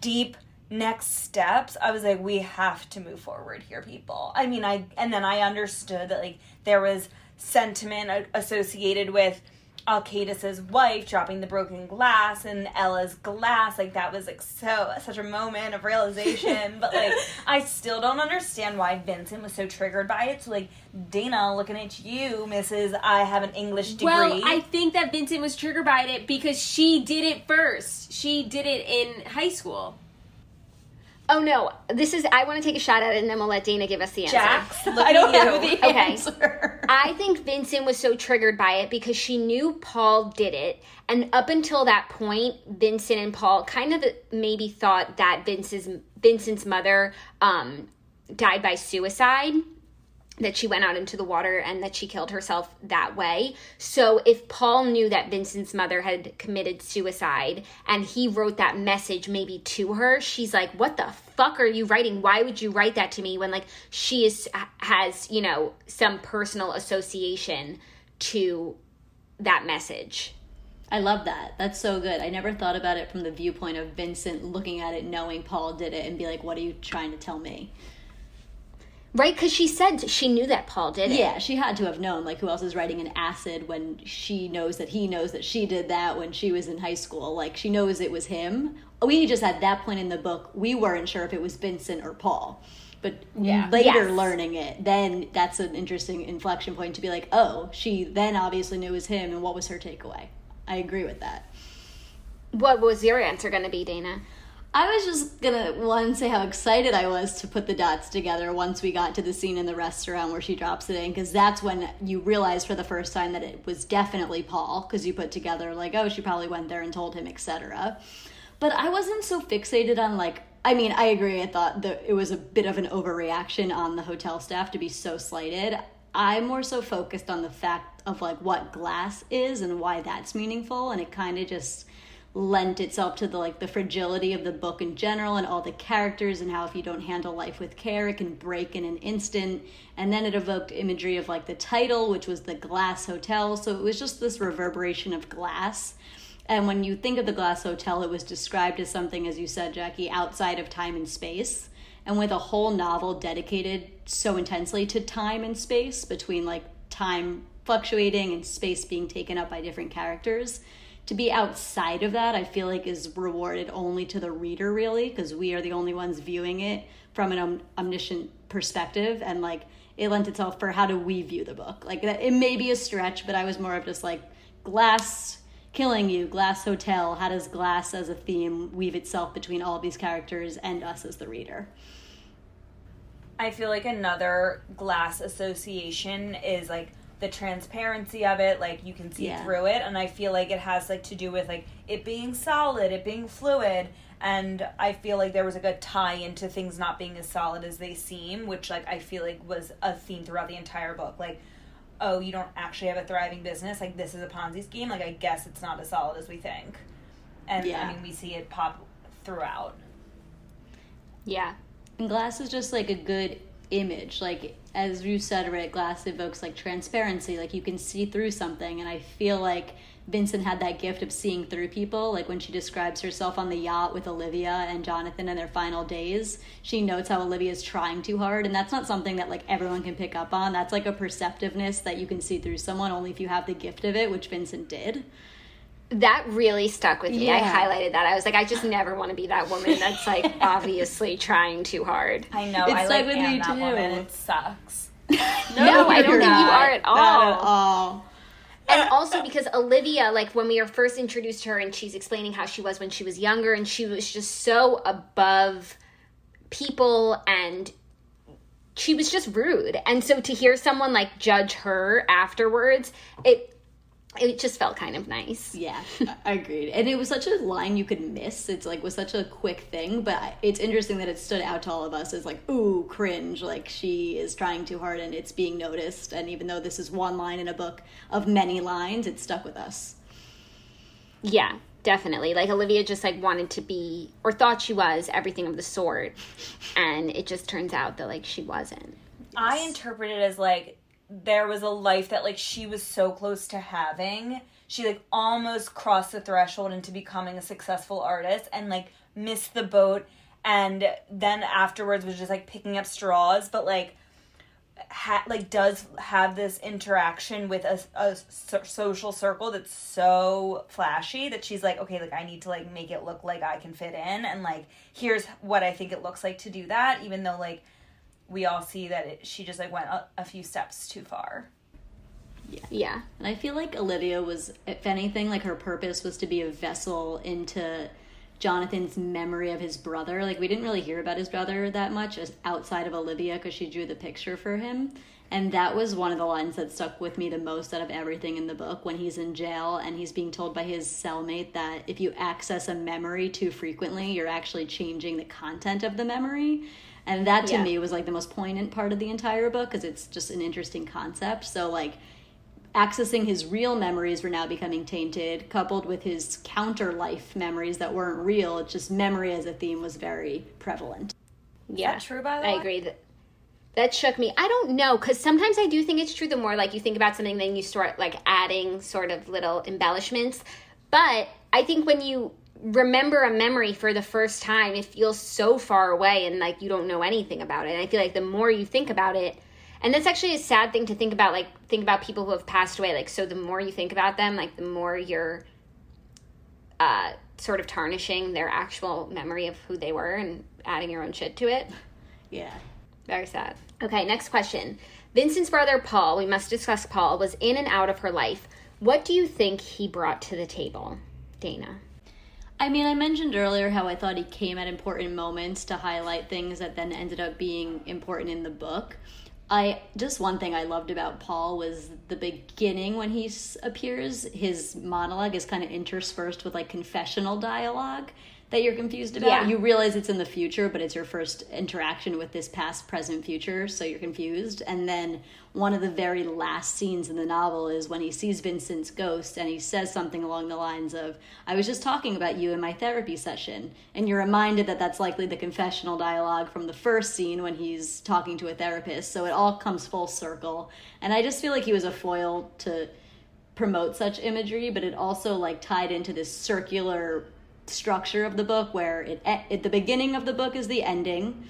deep next steps, I was like, we have to move forward here, people. I mean, I, and then I understood that, like, there was sentiment associated with Alkaitis's wife dropping the broken glass and Ella's glass. Like that was like so such a moment of realization. but like I still don't understand why Vincent was so triggered by it. So like Dana, looking at you, Mrs. I have an English degree. Well, I think that Vincent was triggered by it because she did it first. She did it in high school. Oh no, this is. I want to take a shot at it, and then we'll let Dana give us the answer. Jax, I don't at have you. the Okay. answer. I think Vincent was so triggered by it because she knew Paul did it. And up until that point, Vincent and Paul kind of maybe thought that Vince's, Vincent's mother um, died by suicide, that she went out into the water and that she killed herself that way. So if Paul knew that Vincent's mother had committed suicide and he wrote that message maybe to her, she's like, "What the fuck are you writing? Why would you write that to me when like she is has, you know, some personal association to that message?" I love that. That's so good. I never thought about it from the viewpoint of Vincent looking at it, knowing Paul did it, and be like, "What are you trying to tell me?" Right? Cuz she said she knew that Paul did it. Yeah, she had to have known. Like, who else is writing an acid when she knows that he knows that she did that when she was in high school? Like, she knows it was him. We just at that point in the book, we weren't sure if it was Vincent or Paul. But Yeah. later Yes. learning it, then that's an interesting inflection point to be like, oh, she then obviously knew it was him, and what was her takeaway? I agree with that. What was your answer going to be, Dana? I was just gonna one say how excited I was to put the dots together once we got to the scene in the restaurant where she drops it in because that's when you realize for the first time that it was definitely Paul because you put together like oh she probably went there and told him etc. But I wasn't so fixated on like I mean I agree I thought that it was a bit of an overreaction on the hotel staff to be so slighted. I'm more so focused on the fact of like what glass is and why that's meaningful and it kind of just lent itself to the like the fragility of the book in general and all the characters and how if you don't handle life with care it can break in an instant. And then it evoked imagery of like the title which was the glass hotel. So it was just this reverberation of glass. And when you think of the glass hotel it was described as something as you said jackie outside of time and space. And with a whole novel dedicated so intensely to time and space between like time fluctuating and space being taken up by different characters to be outside of that i feel like is rewarded only to the reader really because we are the only ones viewing it from an om- omniscient perspective and like it lent itself for how do we view the book. Like that it may be a stretch but i was more of just like glass killing you glass hotel how does glass as a theme weave itself between all these characters and us as the reader? I feel like another glass association is like the transparency of it, like you can see Yeah. through it, and I feel like it has like to do with like it being solid, it being fluid, and I feel like there was like a tie into things not being as solid as they seem, which like I feel like was a theme throughout the entire book. Like, oh, you don't actually have a thriving business, like this is a Ponzi scheme. Like I guess it's not as solid as we think, and Yeah. I mean we see it pop throughout. Yeah. And glass is just like a good image. Like as you said, right, glass evokes like transparency. Like you can see through something, and I feel like Vincent had that gift of seeing through people. Like when she describes herself on the yacht with Olivia and Jonathan in their final days, she notes how Olivia is trying too hard, and that's not something that like everyone can pick up on. That's like a perceptiveness that you can see through someone only if you have the gift of it, which Vincent did. That really stuck with me. I highlighted that. I was like, I just never want to be that woman that's like obviously trying too hard. I know. It's I like like with am me, that too. woman. It sucks. No, I don't you're think you are at all. Not at all. And also because Olivia, like when we were first introduced to her and she's explaining how she was when she was younger and she was just so above people and she was just rude. And so to hear someone like judge her afterwards, it it just felt kind of nice. Yeah, I agreed. And it was such a line you could miss. It's like was such a quick thing, but it's interesting that it stood out to all of us as like, ooh, cringe. Like she is trying too hard and it's being noticed. And even though this is one line in a book of many lines, it stuck with us. Yeah, definitely. Like Olivia just like wanted to be or thought she was everything of the sort. And it just turns out that like she wasn't. I interpret it as like there was a life that like she was so close to having. She like almost crossed the threshold into becoming a successful artist and like missed the boat and then afterwards was just like picking up straws but like ha- like does have this interaction with a, a so- social circle that's so flashy that she's like okay like i need to like make it look like i can fit in and like here's what i think it looks like to do that even though like we all see that it, she just like went a, a few steps too far Yeah. yeah. And I feel like Olivia was, if anything, like her purpose was to be a vessel into Jonathan's memory of his brother. Like we didn't really hear about his brother that much as outside of Olivia because she drew the picture for him. And that was one of the lines that stuck with me the most out of everything in the book when he's in jail and he's being told by his cellmate that if you access a memory too frequently, you're actually changing the content of the memory. And that to Yeah. me was like the most poignant part of the entire book because it's just an interesting concept. So, like, accessing his real memories were now becoming tainted, coupled with his counter life memories that weren't real. It's just memory as a theme was very prevalent. Yeah. that true, by the I way? agree that that shook me. I don't know because sometimes I do think it's true. The more like you think about something, then you start like adding sort of little embellishments. But I think when you remember a memory for the first time, it feels so far away and like you don't know anything about it. And I feel like the more you think about it, and that's actually a sad thing to think about. Like think about people who have passed away. Like so, the more you think about them, like the more you're uh, sort of tarnishing their actual memory of who they were and adding your own shit to it. Yeah. Very sad. Okay, next question. Vincent's brother Paul, we must discuss Paul, was in and out of her life. What do you think he brought to the table, Dana? I mean, I mentioned earlier how I thought he came at important moments to highlight things that then ended up being important in the book. I just one thing I loved about Paul was the beginning when he appears. His monologue is kind of interspersed with like confessional dialogue that you're confused about. Yeah. You realize it's in the future, but it's your first interaction with this past, present, future, so you're confused. And then one of the very last scenes in the novel is when he sees Vincent's ghost and he says something along the lines of, I was just talking about you in my therapy session. And you're reminded that that's likely the confessional dialogue from the first scene when he's talking to a therapist. So it all comes full circle. And I just feel like he was a foil to promote such imagery, but it also like tied into this circular structure of the book where it at the beginning of the book is the ending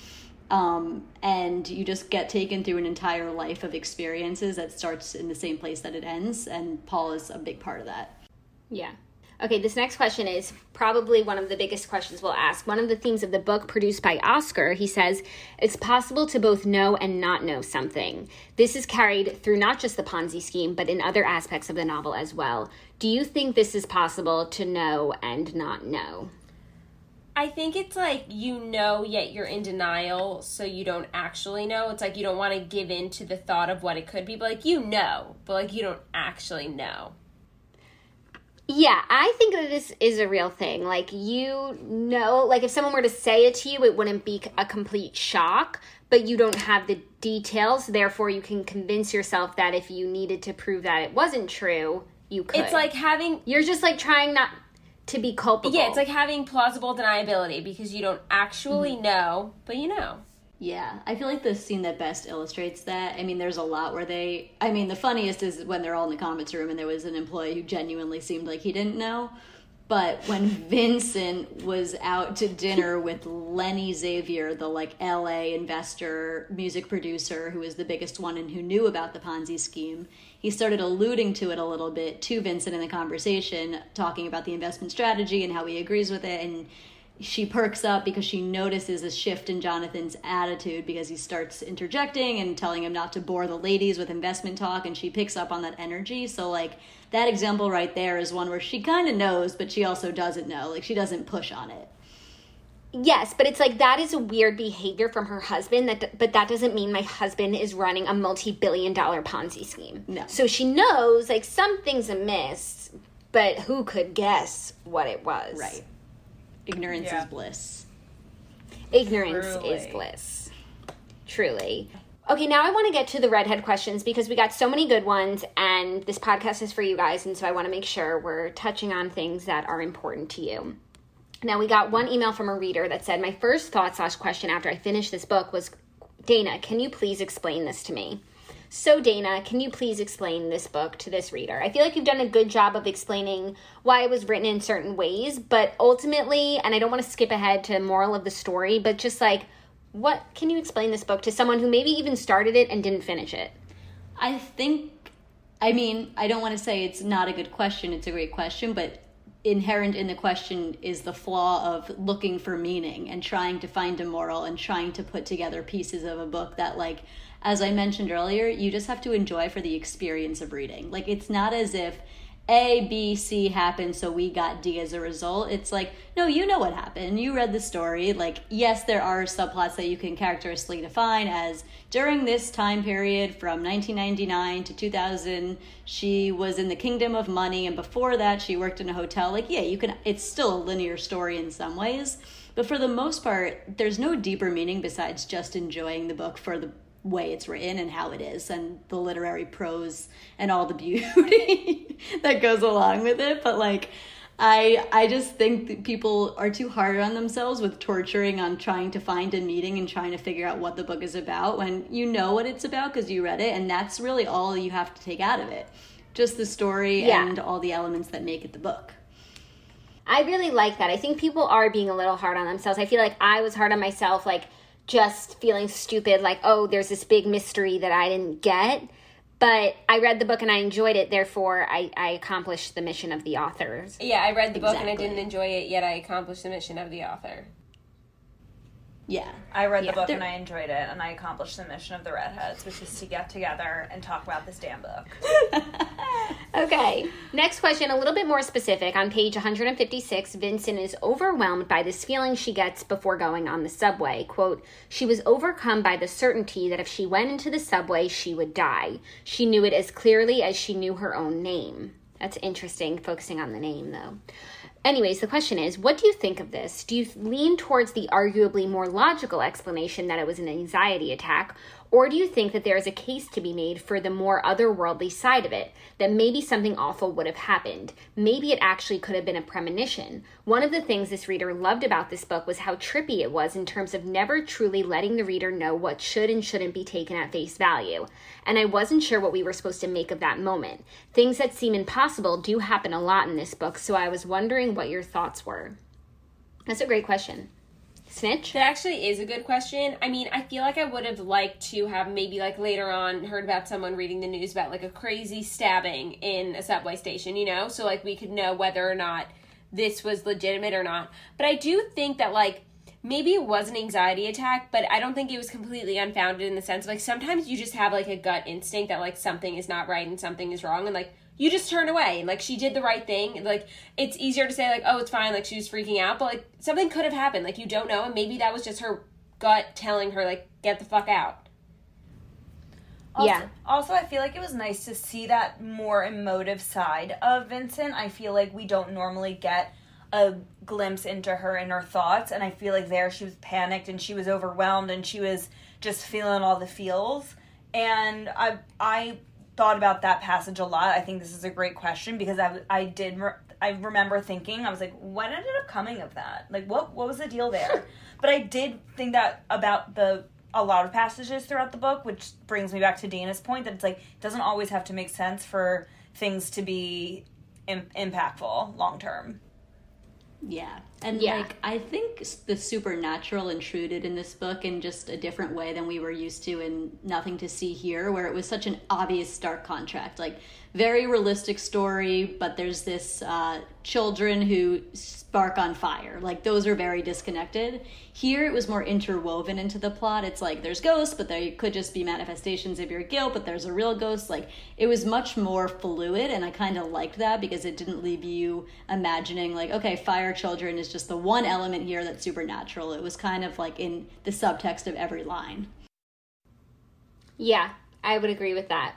um, and you just get taken through an entire life of experiences that starts in the same place that it ends and paul is a big part of that Yeah. Okay, this next question is probably one of the biggest questions we'll ask. One of the themes of the book produced by Oscar, he says, it's possible to both know and not know something. This is carried through not just the Ponzi scheme, but in other aspects of the novel as well. Do you think this is possible to know and not know? I think it's like you know, yet you're in denial, so you don't actually know. It's like you don't want to give in to the thought of what it could be, but like you know, but like you don't actually know. Yeah, I think that this is a real thing. Like, you know, like if someone were to say it to you, it wouldn't be a complete shock, but you don't have the details. Therefore, you can convince yourself that if you needed to prove that it wasn't true, you could. It's like having you're just like trying not to be culpable. yeah, it's like having plausible deniability because you don't actually Mm-hmm. know, but you know. Yeah, I feel like the scene that best illustrates that. I mean, there's a lot where they. I mean, the funniest is when they're all in the conference room and there was an employee who genuinely seemed like he didn't know. But when Vincent was out to dinner with Lenny Xavier, the like LA investor, music producer, who was the biggest one and who knew about the Ponzi scheme, he started alluding to it a little bit to Vincent in the conversation, talking about the investment strategy and how he agrees with it. And she perks up because she notices a shift in Jonathan's attitude because he starts interjecting and telling him not to bore the ladies with investment talk and she picks up on that energy. So like that example right there is one where she kind of knows but she also doesn't know. Like she doesn't push on it. Yes, but it's like that is a weird behavior from her husband. That, but that doesn't mean my husband is running a multi-billion-dollar Ponzi scheme. No. So she knows like something's amiss, but who could guess what it was? Right. Ignorance Yeah. is bliss. Ignorance Truly. is bliss. Truly. Okay, now I want to get to the readhead questions because we got so many good ones, and this podcast is for you guys, and so I want to make sure we're touching on things that are important to you. Now, we got one email from a reader that said, My first thought slash question after I finished this book was, Dana, can you please explain this to me? So, Dana, can you please explain this book to this reader? I feel like you've done a good job of explaining why it was written in certain ways, but ultimately, and I don't want to skip ahead to the moral of the story, but just like, what can you explain this book to someone who maybe even started it and didn't finish it? I think, I mean, I don't want to say it's not a good question, it's a great question, but inherent in the question is the flaw of looking for meaning and trying to find a moral and trying to put together pieces of a book that, like, as I mentioned earlier, you just have to enjoy for the experience of reading. Like, it's not as if A, B, C happened, so we got D as a result. It's like, no, you know what happened. You read the story. Like, yes, there are subplots that you can characteristically define as during this time period from 1999 to 2000, she was in the kingdom of money, and before that, she worked in a hotel. Like, yeah, you can, it's still a linear story in some ways. But for the most part, there's no deeper meaning besides just enjoying the book for the way it's written and how it is and the literary prose and all the beauty that goes along with it but like i i just think that people are too hard on themselves with torturing on trying to find a meaning and trying to figure out what the book is about when you know what it's about because you read it and that's really all you have to take out of it just the story Yeah. and all the elements that make it the book I really like that. I think people are being a little hard on themselves. I feel like I was hard on myself, like just feeling stupid, like, oh, there's this big mystery that I didn't get. But I read the book and I enjoyed it, therefore, I, I accomplished the mission of the authors. Yeah, I read the book and I didn't enjoy it, yet I accomplished the mission of the author. yeah I read Yeah. the book There- and I enjoyed it, and I accomplished the mission of the readheads, which is to get together and talk about this damn book. Okay. Next question, a little bit more specific. On page 156, Vincent is overwhelmed by this feeling she gets before going on the subway. Quote, She was overcome by the certainty that if she went into the subway, she would die. She knew it as clearly as she knew her own name. That's interesting, focusing on the name, though. Anyways, the question is, what do you think of this? Do you lean towards the arguably more logical explanation that it was an anxiety attack, or do you think that there is a case to be made for the more otherworldly side of it, that maybe something awful would have happened? Maybe it actually could have been a premonition. One of the things this reader loved about this book was how trippy it was in terms of never truly letting the reader know what should and shouldn't be taken at face value. And I wasn't sure what we were supposed to make of that moment. Things that seem impossible do happen a lot in this book, so I was wondering what your thoughts were. That's a great question. Snitch? That actually is a good question. I mean, I feel like I would have liked to have maybe like later on heard about someone reading the news about like a crazy stabbing in a subway station, you know? So like we could know whether or not this was legitimate or not. But I do think that like maybe it was an anxiety attack, but I don't think it was completely unfounded in the sense like sometimes you just have like a gut instinct that like something is not right and something is wrong and like you just turn away. Like she did the right thing. Like it's easier to say like, oh, it's fine. Like she was freaking out, but like something could have happened. Like you don't know, and maybe that was just her gut telling her like, get the fuck out. Also, Yeah. Also, I feel like it was nice to see that more emotive side of Vincent. I feel like we don't normally get a glimpse into her and her thoughts, and I feel like there she was panicked and she was overwhelmed and she was just feeling all the feels. And I I thought about that passage a lot. I think this is a great question because I I did re- I remember thinking I was like, what ended up coming of that? Like, what what was the deal there? but I did think that about the a lot of passages throughout the book, which brings me back to Dana's point that it's like it doesn't always have to make sense for things to be Im- impactful long term. Yeah. And Yeah. like I think the supernatural intruded in this book in just a different way than we were used to in Nothing to See Here, where it was such an obvious stark contract. Like very realistic story, but there's this uh, children who spark on fire. Like those are very disconnected. Here it was more interwoven into the plot. It's like there's ghosts, but they could just be manifestations of your guilt, but there's a real ghost. Like it was much more fluid, and I kind of liked that because it didn't leave you imagining like, okay, fire children is just the one element here that's supernatural. It was kind of like in the subtext of every line. Yeah, I would agree with that.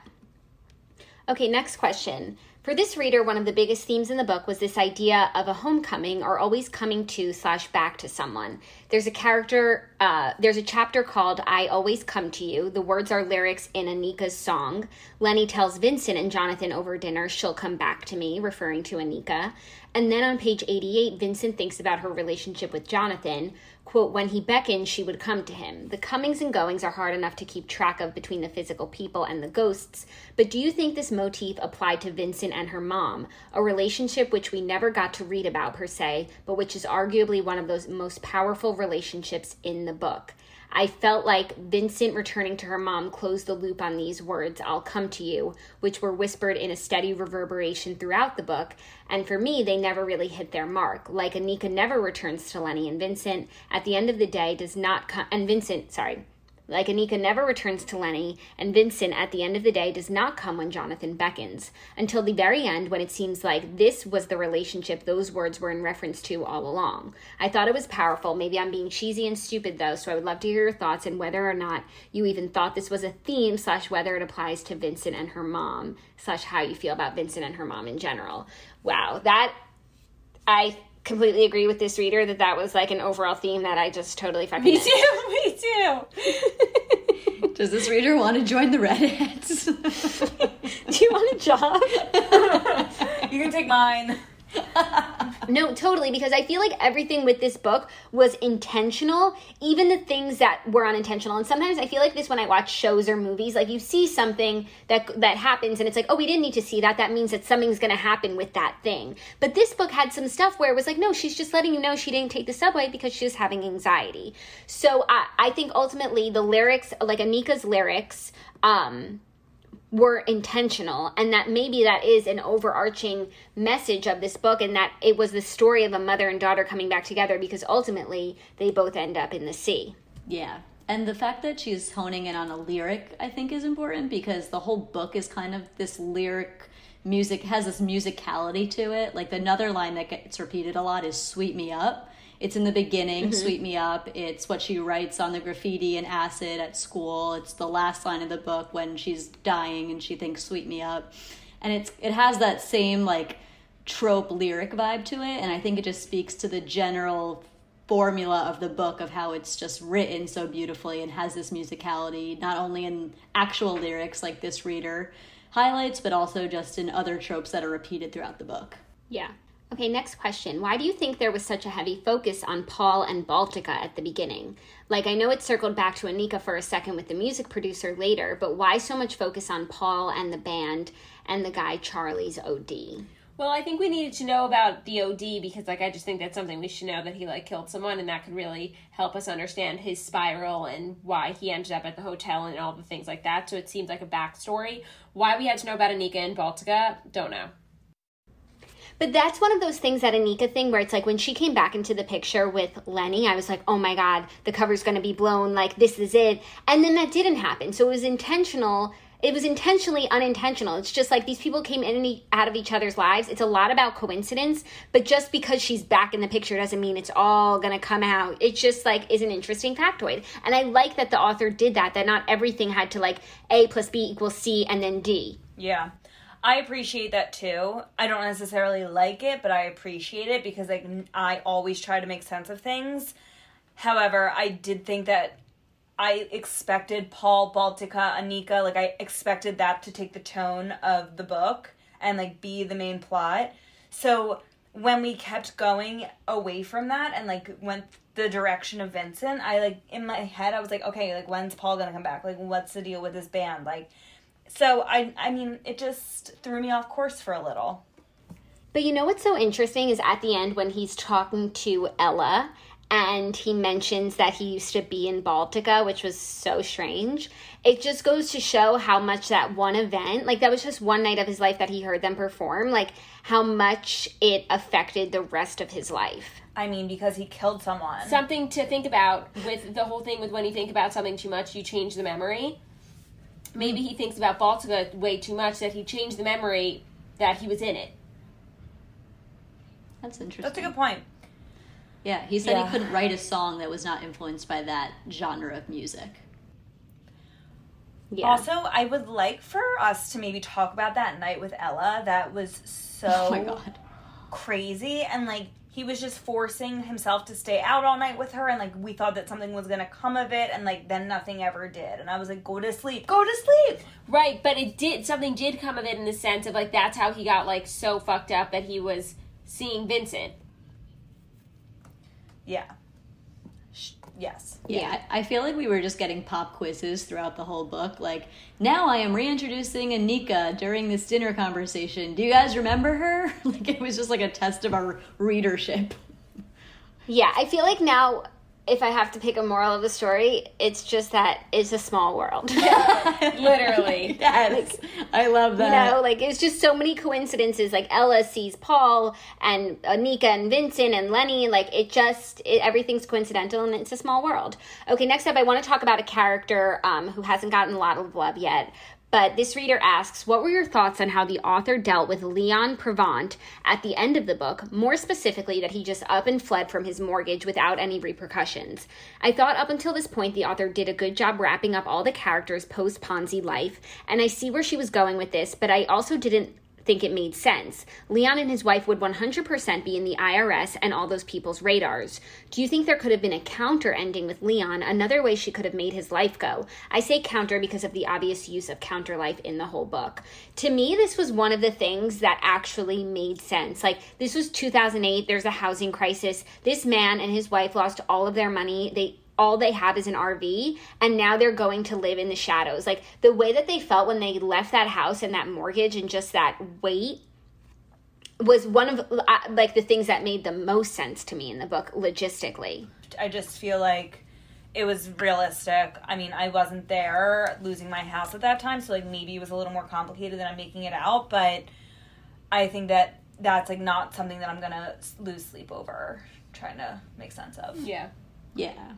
Okay, next question. For this reader, one of the biggest themes in the book was this idea of a homecoming or always coming to slash back to someone. There's a character, uh, there's a chapter called I Always Come to You. The words are lyrics in Anika's song. Lenny tells Vincent and Jonathan over dinner she'll come back to me, referring to Anika. And then on page 88, Vincent thinks about her relationship with Jonathan. Quote, when he beckoned, she would come to him. The comings and goings are hard enough to keep track of between the physical people and the ghosts, but do you think this motif applied to Vincent and her mom, a relationship which we never got to read about per se, but which is arguably one of those most powerful relationships in the book? I felt like Vincent returning to her mom closed the loop on these words, I'll come to you, which were whispered in a steady reverberation throughout the book. And for me, they never really hit their mark. Like Anika never returns to Lenny and Vincent at the end of the day does not come, and Vincent, sorry, like Anika never returns to Lenny, and Vincent at the end of the day does not come when Jonathan beckons. Until the very end, when it seems like this was the relationship those words were in reference to all along. I thought it was powerful. Maybe I'm being cheesy and stupid though, so I would love to hear your thoughts and whether or not you even thought this was a theme, slash whether it applies to Vincent and her mom, slash how you feel about Vincent and her mom in general. Wow, that I completely agree with this reader that that was like an overall theme that I just totally fucking Me missed. too. Me too. Does this reader want to join the readheads? Do you want a job? You can take mine. No, totally, because I feel like everything with this book was intentional, even the things that were unintentional. And sometimes I feel like this when I watch shows or movies, like you see something that that happens and it's like, "Oh, we didn't need to see that. That means that something's to happen with that thing." But this book had some stuff where it was like, "No, she's just letting you know she didn't take the subway because she was having anxiety." So I I think ultimately the lyrics, like Anika's lyrics, um were intentional and that maybe that is an overarching message of this book and that it was the story of a mother and daughter coming back together because ultimately they both end up in the sea. Yeah. And the fact that she's honing in on a lyric, I think, is important because the whole book is kind of this lyric music, has this musicality to it. Like another line that gets repeated a lot is Sweep Me Up. It's in the beginning, mm-hmm. Sweep Me Up. It's what she writes on the graffiti and acid at school. It's the last line of the book when she's dying and she thinks Sweep Me Up. And it's it has that same like trope lyric vibe to it and I think it just speaks to the general formula of the book of how it's just written so beautifully and has this musicality not only in actual lyrics like this reader highlights but also just in other tropes that are repeated throughout the book. Yeah. Okay, next question. Why do you think there was such a heavy focus on Paul and Baltica at the beginning? Like, I know it circled back to Anika for a second with the music producer later, but why so much focus on Paul and the band and the guy Charlie's OD? Well, I think we needed to know about the OD because, like, I just think that's something we should know that he like killed someone, and that could really help us understand his spiral and why he ended up at the hotel and all the things like that. So it seems like a backstory. Why we had to know about Anika and Baltica, don't know. But that's one of those things that Anika thing where it's like when she came back into the picture with Lenny, I was like, oh my God, the cover's to be blown. Like, this is it. And then that didn't happen. So it was intentional. it was intentionally unintentional. It's just like these people came in and out of each other's lives. It's a lot about coincidence, but just because she's back in the picture doesn't mean it's all to come out. It just like is an interesting factoid. And I like that the author did that that not everything had to like A plus B equals C and then D. Yeah. I appreciate that too. I don't necessarily like it, but I appreciate it because like I always try to make sense of things. However, I did think that I expected Paul, Baltica, Anika, like I expected that to take the tone of the book and like be the main plot. So when we kept going away from that and like went the direction of Vincent, I like in my head I was like, okay, like when's Paul gonna come back? Like what's the deal with this band? Like so I I mean it just threw me off course for a little. But you know what's so interesting is at the end when he's talking to Ella and he mentions that he used to be in Baltica, which was so strange. It just goes to show how much that one event, like that was just one night of his life that he heard them perform, like how much it affected the rest of his life. I mean because he killed someone. Something to think about with the whole thing with when you think about something too much, you change the memory. Maybe he thinks about Baltica way too much that he changed the memory that he was in it. That's interesting. That's a good point. Yeah, he said Yeah. he couldn't write a song that was not influenced by that genre of music. Yeah. Also, I would like for us to maybe talk about that night with Ella. That was so Oh my god. crazy and like he was just forcing himself to stay out all night with her and like we thought that something was gonna come of it and like then nothing ever did. And i was like go to sleep. Go to sleep! Right, but it did something did come of it in the sense of like that's how he got like so fucked up that he was seeing Vincent. yeah yes Yeah, I I feel like we were just getting pop quizzes throughout the whole book. Like, now I am reintroducing Anika during this dinner conversation. Do you guys remember her? Like, it was just like a test of our readership. Yeah, I feel like now if I have to pick a moral of the story, it's just that it's a small world. Literally. Yes, I love that. You know, like it's just so many coincidences. Like Ella sees Paul and Anika and Vincent and Lenny. Like it just it, everything's coincidental and it's a small world. Okay, next up, I want to talk about a character um, who hasn't gotten a lot of love yet. But this reader asks, what were your thoughts on how the author dealt with Leon Prevant at the end of the book? More specifically, that he just up and fled from his mortgage without any repercussions. I thought up until this point the author did a good job wrapping up all the characters post Ponzi life, and I see where she was going with this, but I also didn't think it made sense. Leon and his wife would 100% be in the IRS and all those people's radars. Do you think there could have been a counter ending with Leon, another way she could have made his life go? I say counter because of the obvious use of counter life in the whole book. To me, this was one of the things that actually made sense. Like, this was 2008, there's a housing crisis. This man and his wife lost all of their money. They all they have is an RV and now they're going to live in the shadows. Like the way that they felt when they left that house and that mortgage and just that weight was one of uh, like the things that made the most sense to me in the book logistically. i just feel like it was realistic i mean i wasn't there losing my house at that time so like maybe it was a little more complicated than i'm making it out but i think that that's like not something that i'm gonna lose sleep over trying to make sense of Yeah. Yeah.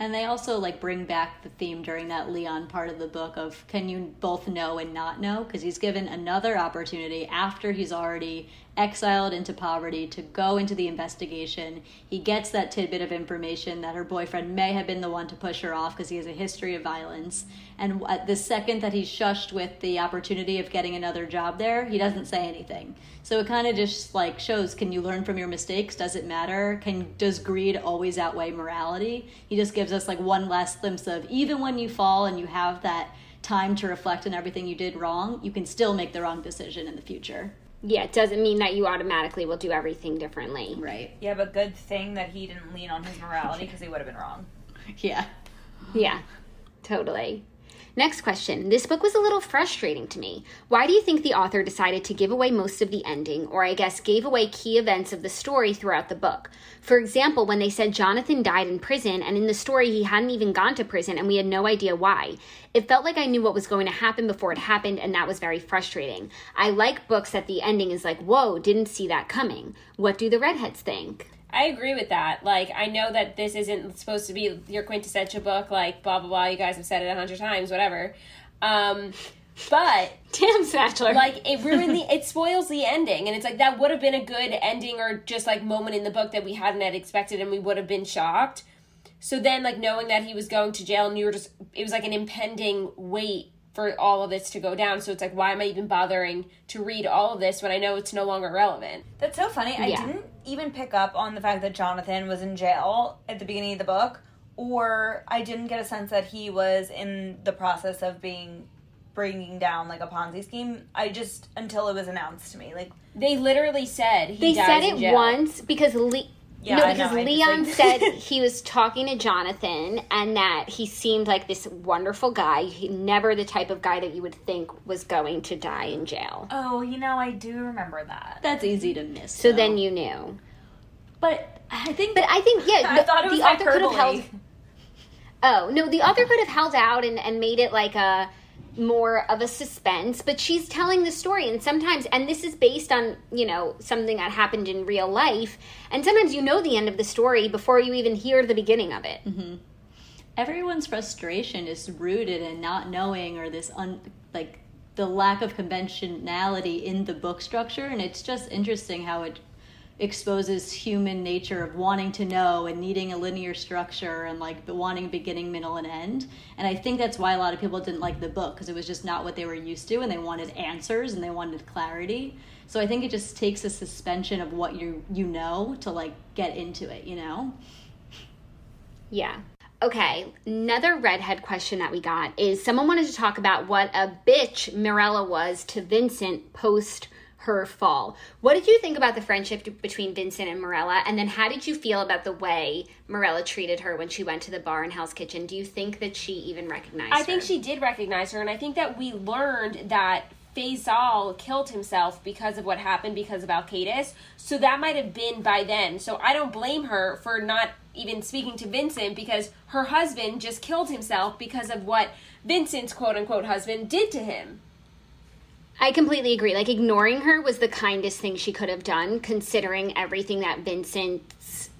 And they also like bring back the theme during that Leon part of the book of can you both know and not know because he's given another opportunity after he's already exiled into poverty to go into the investigation. He gets that tidbit of information that her boyfriend may have been the one to push her off because he has a history of violence. And at the second that he's shushed with the opportunity of getting another job there, he doesn't say anything. So it kind of just like shows can you learn from your mistakes? Does it matter? Can does greed always outweigh morality? He just gives us like one last glimpse of even when you fall and you have that time to reflect on everything you did wrong, you can still make the wrong decision in the future. Yeah, it doesn't mean that you automatically will do everything differently. Right. yeah but good thing that he didn't lean on his morality because he would have been wrong Yeah. Yeah, totally. Next question. This book was a little frustrating to me. Why do you think the author decided to give away most of the ending, or I guess gave away key events of the story throughout the book? For example, when they said Jonathan died in prison, and in the story he hadn't even gone to prison and we had no idea why. It felt like I knew what was going to happen before it happened, and that was very frustrating. I like books that the ending is like, whoa, didn't see that coming. What do the readheads think? I agree with that. Like, I know that this isn't supposed to be your quintessential book, like, blah, blah, blah. You guys have said it a hundred times, whatever. Um, but Damn, Satchler. like it ruined the it spoils the ending and it's like that would have been a good ending or just like moment in the book that we hadn't had expected and we would have been shocked so then like knowing that he was going to jail and you were just it was like an impending weight for all of this to go down so it's like why am i even bothering to read all of this when i know it's no longer relevant That's so funny. I didn't even pick up on the fact that Jonathan was in jail at the beginning of the book, or I didn't get a sense that he was in the process of being bringing down like a Ponzi scheme. I just until it was announced to me, like they literally said he they dies said in it once because Le- Yeah, no, because know, I just, Leon like- said he was talking to Jonathan and that he seemed like this wonderful guy. He, never the type of guy that you would think was going to die in jail. oh, you know, I do remember that. That's easy to mm-hmm. miss. So though. then you knew. but I think But I think yeah, I the, thought it was the author could have held. Oh no, the author could have held out and, and made it like a more of a suspense, but she's telling the story, and sometimes, and this is based on you know something that happened in real life, and sometimes you know the end of the story before you even hear the beginning of it. Mm-hmm. everyone's frustration is rooted in not knowing or this un like the lack of conventionality in the book structure and it's just interesting how it exposes human nature of wanting to know and needing a linear structure and like wanting beginning middle and end. And i think that's why a lot of people didn't like the book because it was just not what they were used to and they wanted answers and they wanted clarity. So i think it just takes a suspension of what you you know to like get into it you know? Yeah. Okay, another readhead question that we got is someone wanted to talk about what a bitch Mirella was to Vincent post her fall. What did you think about the friendship between Vincent and Mirella? And then how did you feel about the way Mirella treated her when she went to the bar in Hell's Kitchen? Do you think that she even recognized I think her? she did recognize her, and I think that we learned that Faisal killed himself because of what happened because of Alkaitis. So that might have been by then. So I don't blame her for not even speaking to Vincent because her husband just killed himself because of what Vincent's quote unquote husband did to him. I completely agree. Like ignoring her was the kindest thing she could have done considering everything that Vincent's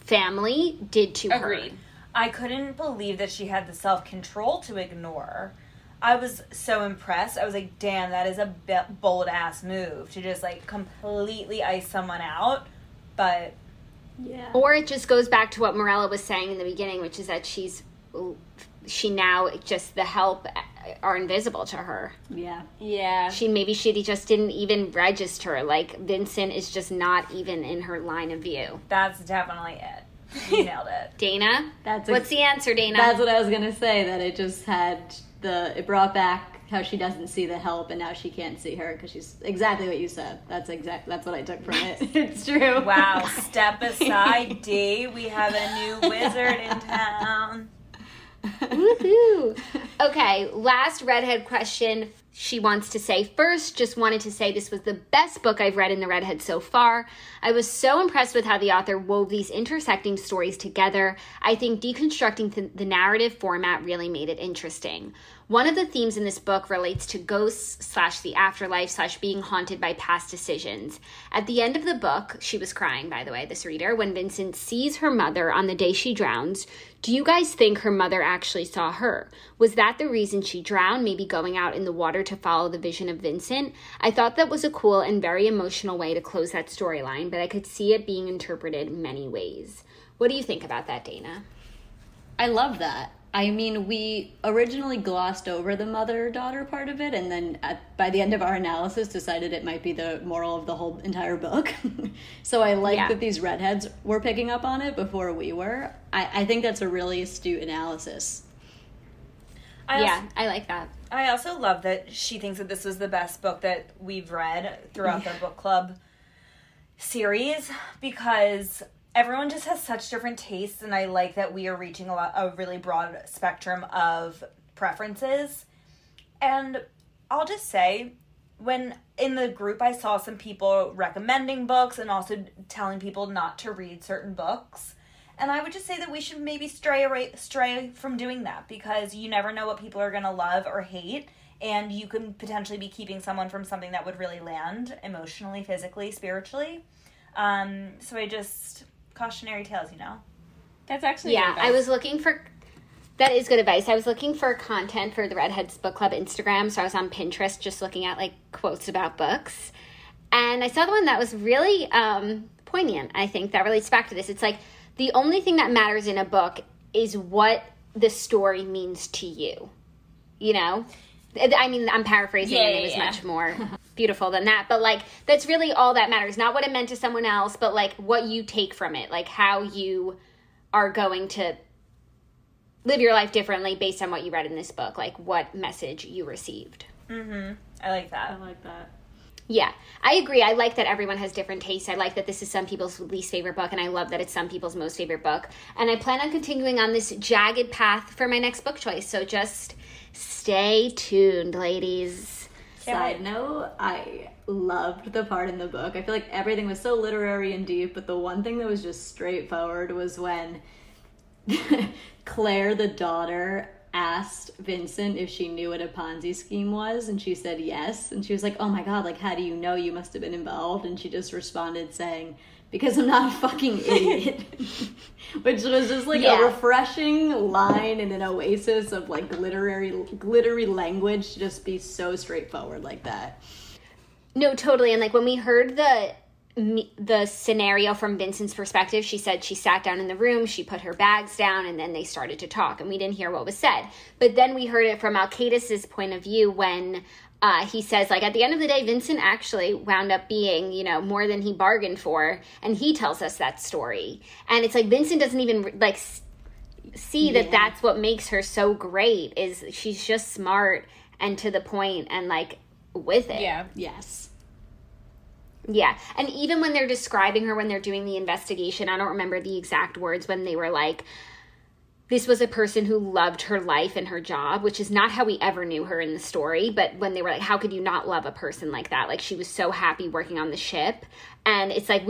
family did to her. I couldn't believe that she had the self control to ignore. I was so impressed. I was like, damn, that is a bold ass move to just like completely ice someone out. But yeah Or it just goes back to what Mirella was saying in the beginning, which is that she's she now just the help are invisible to her. yeah Yeah. She maybe she just didn't even register. Like Vincent is just not even in her line of view. that's definitely it. You nailed it. Dana, That's what's the answer, Dana? That's what I was gonna say. That it just had the it brought back how she doesn't see the help, and now she can't see her because she's exactly what you said. That's exact. That's what I took from it. it's true. Wow, step aside, D. We have a new wizard in town. Woohoo! Okay, last readhead question. She wants to say first, just wanted to say this was the best book I've read in the Readhead so far. I was so impressed with how the author wove these intersecting stories together. I think deconstructing th- the narrative format really made it interesting. One of the themes in this book relates to ghosts slash the afterlife slash being haunted by past decisions. At the end of the book, she was crying, by the way, this reader, when Vincent sees her mother on the day she drowns. Do you guys think her mother actually saw her? Was that the reason she drowned, maybe going out in the water to follow the vision of Vincent? I thought that was a cool and very emotional way to close that storyline, but I could see it being interpreted many ways. What do you think about that, Dana? I love that. I mean, we originally glossed over the mother daughter part of it, and then at, by the end of our analysis, decided it might be the moral of the whole entire book. so I like Yeah. that these readheads were picking up on it before we were. I, I think that's a really astute analysis. I yeah, also, I like that. I also love that she thinks that this was the best book that we've read throughout the book club series because everyone just has such different tastes and I like that we are reaching a lot a really broad spectrum of preferences. And I'll just say when in the group I saw some people recommending books and also telling people not to read certain books. And I would just say that we should maybe stray away, stray from doing that because you never know what people are going to love or hate and you can potentially be keeping someone from something that would really land emotionally, physically, spiritually. Um, so I just cautionary tales, you know. That's actually Yeah, I was looking for That is good advice. I was looking for content for the Readheads Book Club Instagram, so I was on Pinterest just looking at like quotes about books. And I saw the one that was really um, poignant, I think, that relates back to this. It's like the only thing that matters in a book is what the story means to you. You know? I mean, I'm paraphrasing Yeah, and it was yeah. much more beautiful than that. But like, that's really all that matters. Not what it meant to someone else, but like what you take from it, like how you are going to live your life differently based on what you read in this book, like what message you received. Mm-hmm. I like that. I like that. Yeah, I agree. I like that everyone has different tastes. I like that this is some people's least favorite book, and I love that it's some people's most favorite book. And I plan on continuing on this jagged path for my next book choice. So just stay tuned, ladies. Side note, I loved the part in the book. I feel like everything was so literary and deep, but the one thing that was just straightforward was when Claire, the daughter, asked Vincent if she knew what a Ponzi scheme was, and she said yes. And she was like, Oh my god, like, how do you know you must have been involved? And she just responded saying, Because I'm not a fucking idiot. Which was just like Yeah. a refreshing line in an oasis of like glittery, glittery language to just be so straightforward like that. No, totally. And like when we heard the the scenario from Vincent's perspective, she said she sat down in the room, she put her bags down, and then they started to talk, and we didn't hear what was said. But then we heard it from Alkaitis's point of view when uh, he says, like, at the end of the day, Vincent actually wound up being, you know, more than he bargained for, and he tells us that story. And it's like Vincent doesn't even like see that that's what makes her so great is she's just smart and to the point and like with it. Yeah. Yes. Yeah. And even when they're describing her when they're doing the investigation, I don't remember the exact words when they were like, this was a person who loved her life and her job, which is not how we ever knew her in the story. But when they were like, how could you not love a person like that? Like, she was so happy working on the ship. And it's like,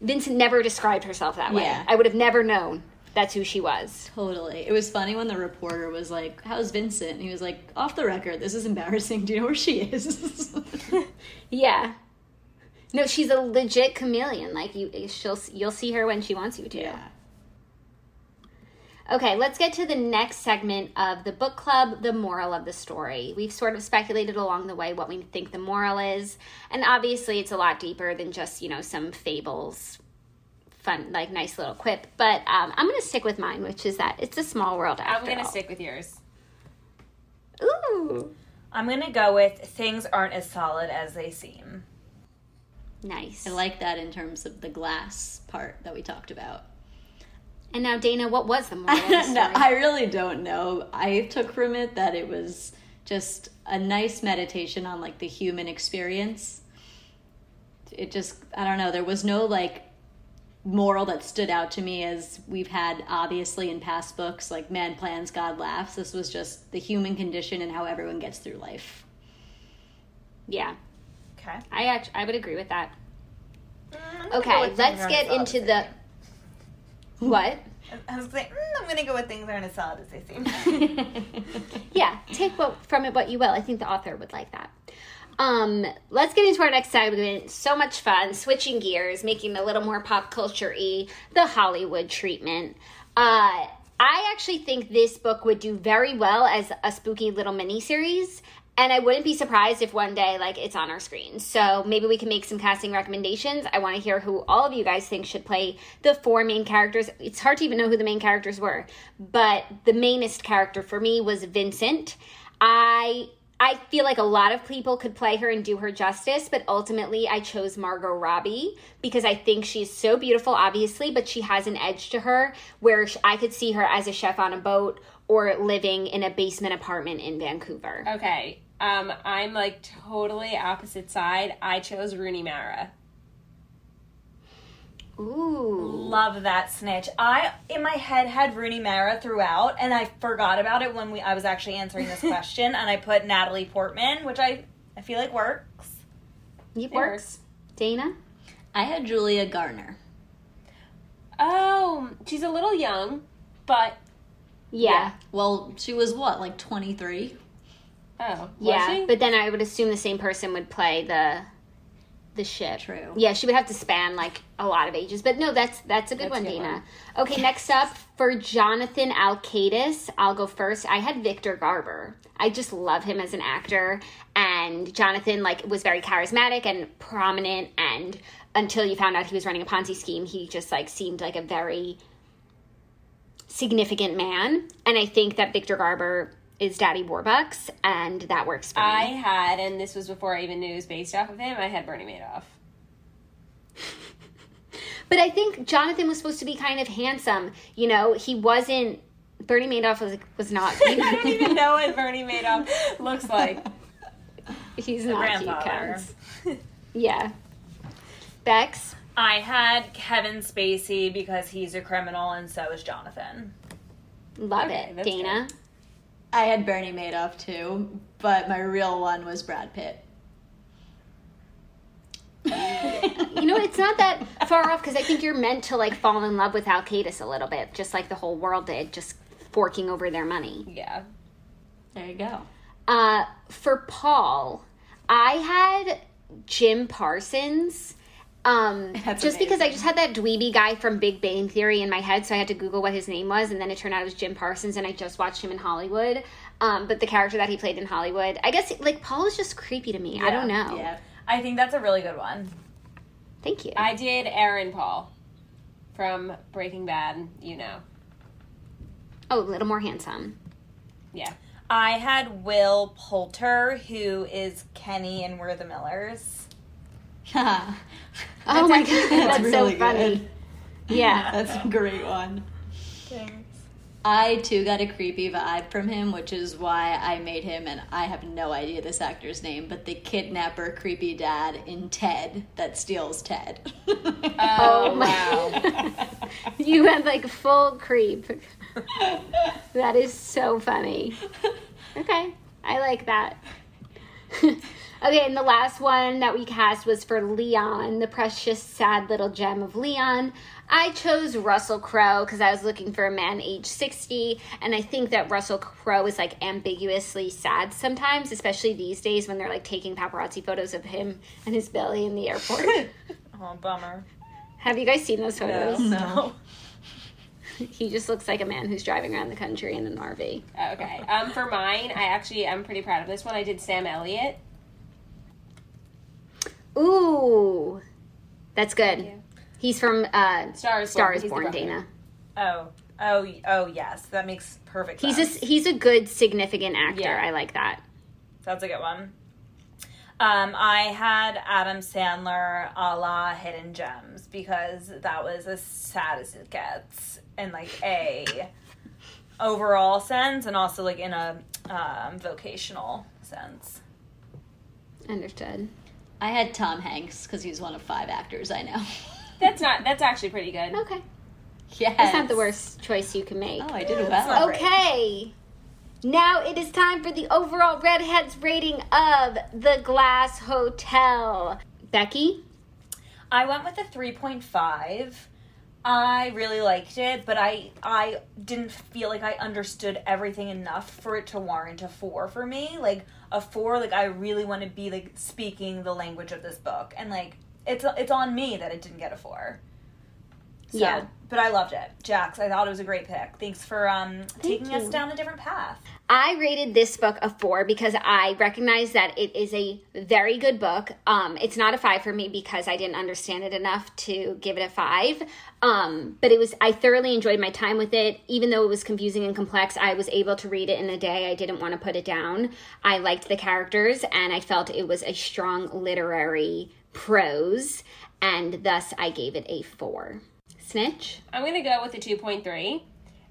Vincent never described herself that way. Yeah. I would have never known that's who she was. Totally. It was funny when the reporter was like, How's Vincent? And he was like, Off the record, this is embarrassing. Do you know where she is? Yeah. No, she's a legit chameleon. Like you, she'll you'll see her when she wants you to. Okay, let's get to the next segment of the book club, the moral of the story. We've sort of speculated along the way what we think the moral is, and obviously it's a lot deeper than just, you know, some fables, fun, like nice little quip. But um, I'm going to stick with mine, which is that it's a small world I'm gonna stick with yours. Ooh, I'm gonna go with things aren't as solid as they seem. nice. I like that in terms of the glass part that we talked about. And now, Dana, what was the moral of the story? no, I really don't know. I took from it that it was just a nice meditation on like the human experience. It just, I don't know, there was no like moral that stood out to me as we've had obviously in past books like man plans god laughs this was just the human condition and how everyone gets through life yeah, Okay. I actually I would agree with that. Mm, I'm gonna go Okay, let's get into the they seem. What? I was like, mm, I'm gonna go with things aren't as solid as they seem. yeah, take what, from it what you will. I think the author would like that. Um, let's get into our next segment. So much fun, switching gears, making a little more pop culture y, the Hollywood treatment. Uh, I actually think this book would do very well as a spooky little mini series. And I wouldn't be surprised if one day, like, it's on our screen. So maybe we can make some casting recommendations. I want to hear who all of you guys think should play the four main characters. It's hard to even know who the main characters were, but the mainest character for me was Vincent. I I feel like a lot of people could play her and do her justice, but ultimately I chose Margot Robbie because I think she's so beautiful, obviously, but she has an edge to her where I could see her as a chef on a boat or living in a basement apartment in Vancouver. Okay. Um, I'm like totally opposite side. I chose Rooney Mara. Ooh. Love that snitch. I in my head had Rooney Mara throughout, and I forgot about it when we I was actually answering this question, and I put Natalie Portman, which I I feel like works. It works. works. Dana? I had Julia Garner. Oh, she's a little young, but Yeah. Well, she was what, like 23? Oh, Yeah. she? But then I would assume the same person would play the the ship. True. Yeah, she would have to span like a lot of ages. But no, that's that's a good That's one, a good Dana. Okay, next up for Jonathan Alkaitis, I'll go first. I had Victor Garber. I just love him as an actor, and Jonathan like was very charismatic and prominent. And until you found out he was running a Ponzi scheme, he just like seemed like a very significant man. And I think that Victor Garber is Daddy Warbucks, and that works for me. I had, and this was before I even knew it was based off of him. I had Bernie Madoff. But I think Jonathan was supposed to be kind of handsome. You know, he wasn't. Bernie Madoff was was not. I don't even know what Bernie Madoff looks like. he's not cute, grandfather. Counts. Yeah. Bex. I had Kevin Spacey because he's a criminal and so is Jonathan. Love Okay, it. that's Dana. I had Bernie Madoff too, but my real one was Brad Pitt. You know, it's not that far off because I think you're meant to like fall in love with Al Alkaitis a little bit, just like the whole world did, just forking over their money. Yeah. There you go. Uh, for Paul, I had Jim Parsons. Um, just because I just had that dweeby guy from Big Bang Theory in my head, so I had to Google what his name was, and then it turned out it was Jim Parsons, and I just watched him in Hollywood. Um, but the character that he played in Hollywood, I guess, like Paul is just creepy to me. I don't know. Yeah. I think that's a really good one. Thank you. I did Aaron Paul from Breaking Bad, you know. oh, a little more handsome. Yeah. I had Will Poulter, who is Kenny and We're the Millers. Oh oh my god, that's, really so funny. good. Yeah. That's a great one. I too got a creepy vibe from him, which is why I made him, and I have no idea this actor's name, but the kidnapper creepy dad in Ted that steals Ted. Oh, oh wow. you had like full creep. that is so funny. Okay. I like that. Okay, and the last one that we cast was for Leon, the precious, sad little gem of Leon. I chose Russell Crowe because I was looking for a man age 60, and I think that Russell Crowe is like ambiguously sad sometimes, especially these days when they're like taking paparazzi photos of him and his belly in the airport. Oh, bummer. Have you guys seen those photos? no. He just looks like a man who's driving around the country in an RV. Okay. Um, for mine, I actually am pretty proud of this one. I did Sam Elliott. Ooh, that's good. He's from uh, Star is Star Born. is He's the Born, brother. Dana. Oh, oh, oh, yes. That makes perfect He's sense. a he's a good significant actor. Yeah. I like that. That's a good one. Um, I had Adam Sandler a la Hidden Gems because that was as sad as it gets in like a overall sense and also like in a um, vocational sense. Understood. I had Tom Hanks because he's one of five actors I know. That's not. That's actually pretty good. Okay, Yeah. that's not the worst choice you can make. Oh, I did not well. great. Okay. Now it is time for the overall Readheads rating of the Glass Hotel. Becky, I went with a 3.5. I really liked it, but I I didn't feel like I understood everything enough for it to warrant a 4 for me. Like a 4 like I really want to be like speaking the language of this book and like it's it's on me that it didn't get a 4. So, Yeah. But I loved it. Jax, I thought it was a great pick. Thanks for um taking us down a different path. I rated this book a four because I recognize that it is a very good book. Um, it's not a five for me because I didn't understand it enough to give it a five. Um, but it was I thoroughly enjoyed my time with it. Even though it was confusing and complex, I was able to read it in a day. I didn't want to put it down. I liked the characters and I felt it was a strong literary prose, and thus I gave it a four. Snitch. I'm gonna go with a 2.3,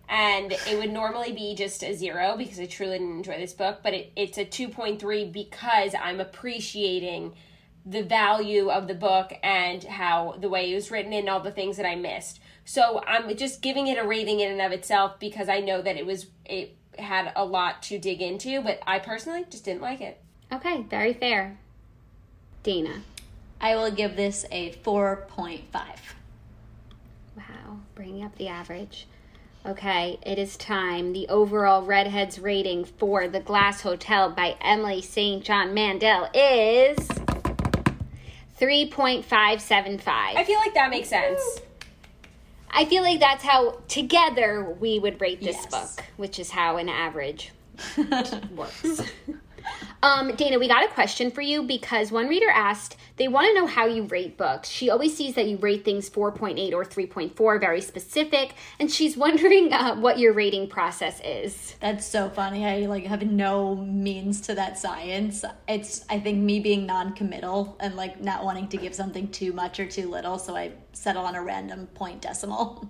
and it would normally be just a zero because I truly didn't enjoy this book, but it, it's a 2.3 because I'm appreciating the value of the book and how the way it was written and all the things that I missed. So I'm just giving it a rating in and of itself because I know that it was it had a lot to dig into, but I personally just didn't like it. Okay, very fair. Dana. I will give this a 4.5. Bringing up the average. Okay, it is time. The overall Readheads rating for The Glass Hotel by Emily St. John Mandel is 3.575. I feel like that makes sense. I feel like that's how together we would rate this Yes. book, which is how an average works. Um, Dana, we got a question for you because one reader asked they want to know how you rate books. She always sees that you rate things 4.8 or 3.4, very specific, and she's wondering uh, what your rating process is. That's so funny. I like have no means to that science. It's I think me being non-committal and like not wanting to give something too much or too little, so I settle on a random point decimal.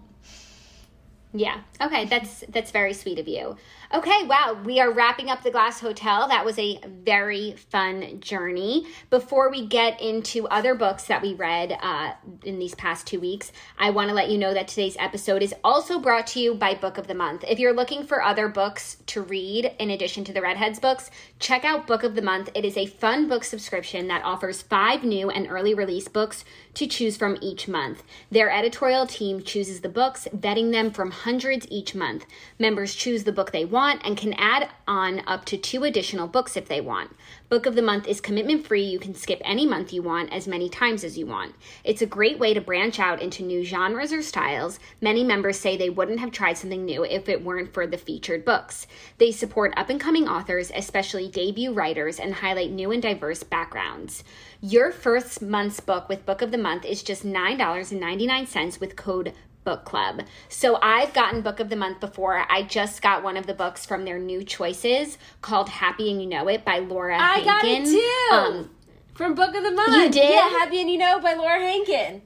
Yeah. Okay, that's that's very sweet of you. Okay, wow, we are wrapping up the Glass Hotel. That was a very fun journey. Before we get into other books that we read uh, in these past two weeks, I want to let you know that today's episode is also brought to you by Book of the Month. If you're looking for other books to read in addition to the Readheads books, check out Book of the Month. It is a fun book subscription that offers five new and early release books to choose from each month. Their editorial team chooses the books, vetting them from hundreds each month. Members choose the book they want and can add on up to two additional books if they want. Book of the month is commitment free. You can skip any month you want as many times as you want. It's a great way to branch out into new genres or styles. Many members say they wouldn't have tried something new if it weren't for the featured books. They support up and coming authors, especially debut writers, and highlight new and diverse backgrounds. Your first month's book with Book of the Month is just $9.99 with code book club. So I've gotten book of the month before. I just got one of the books from their new choices called Happy and You Know It by Laura I got it Hankin. too. Um, From Book of the Month. You did? Yeah, Happy and You Know it by Laura Hankin.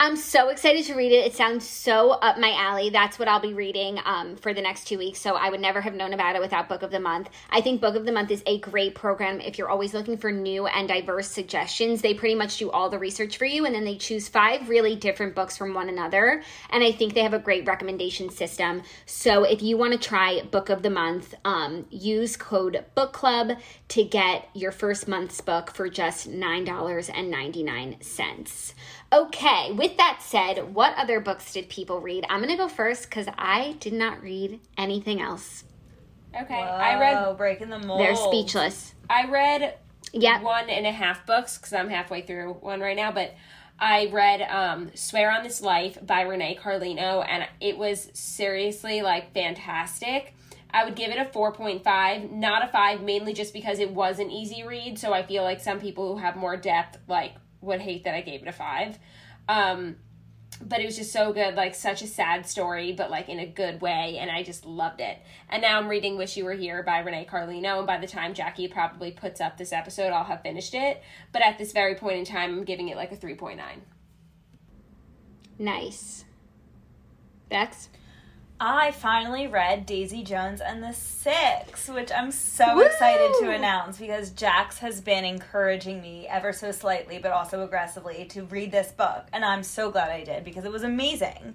I'm so excited to read it. It sounds so up my alley. That's what I'll be reading um, for the next two weeks. So I would never have known about it without Book of the Month. I think Book of the Month is a great program if you're always looking for new and diverse suggestions. They pretty much do all the research for you and then they choose five really different books from one another. And I think they have a great recommendation system. So if you want to try Book of the Month, um, use code Book Club to get your first month's book for just $9.99. Okay, with that said, what other books did people read? I'm gonna go first because I did not read anything else. Okay. I read Oh, breaking the mold. They're speechless. I read Yep. one and a half books because I'm halfway through one right now. But I read um, "Swear on This Life" by Renee Carlino, and it was seriously like fantastic. I would give it a 4.5, not a 5, mainly just because it was an easy read. So I feel like some people who have more depth like would hate that I gave it a 5. Um, but it was just so good, like such a sad story, but like in a good way, and I just loved it. And now I'm reading "Wish You Were Here" by Renee Carlino, and by the time Jackie probably puts up this episode, I'll have finished it. But at this very point in time, I'm giving it like a 3.9. Nice. Bex? I finally read Daisy Jones and the Six, which I'm so excited to announce because Jax has been encouraging me ever so slightly, but also aggressively, to read this book, and I'm so glad I did because it was amazing.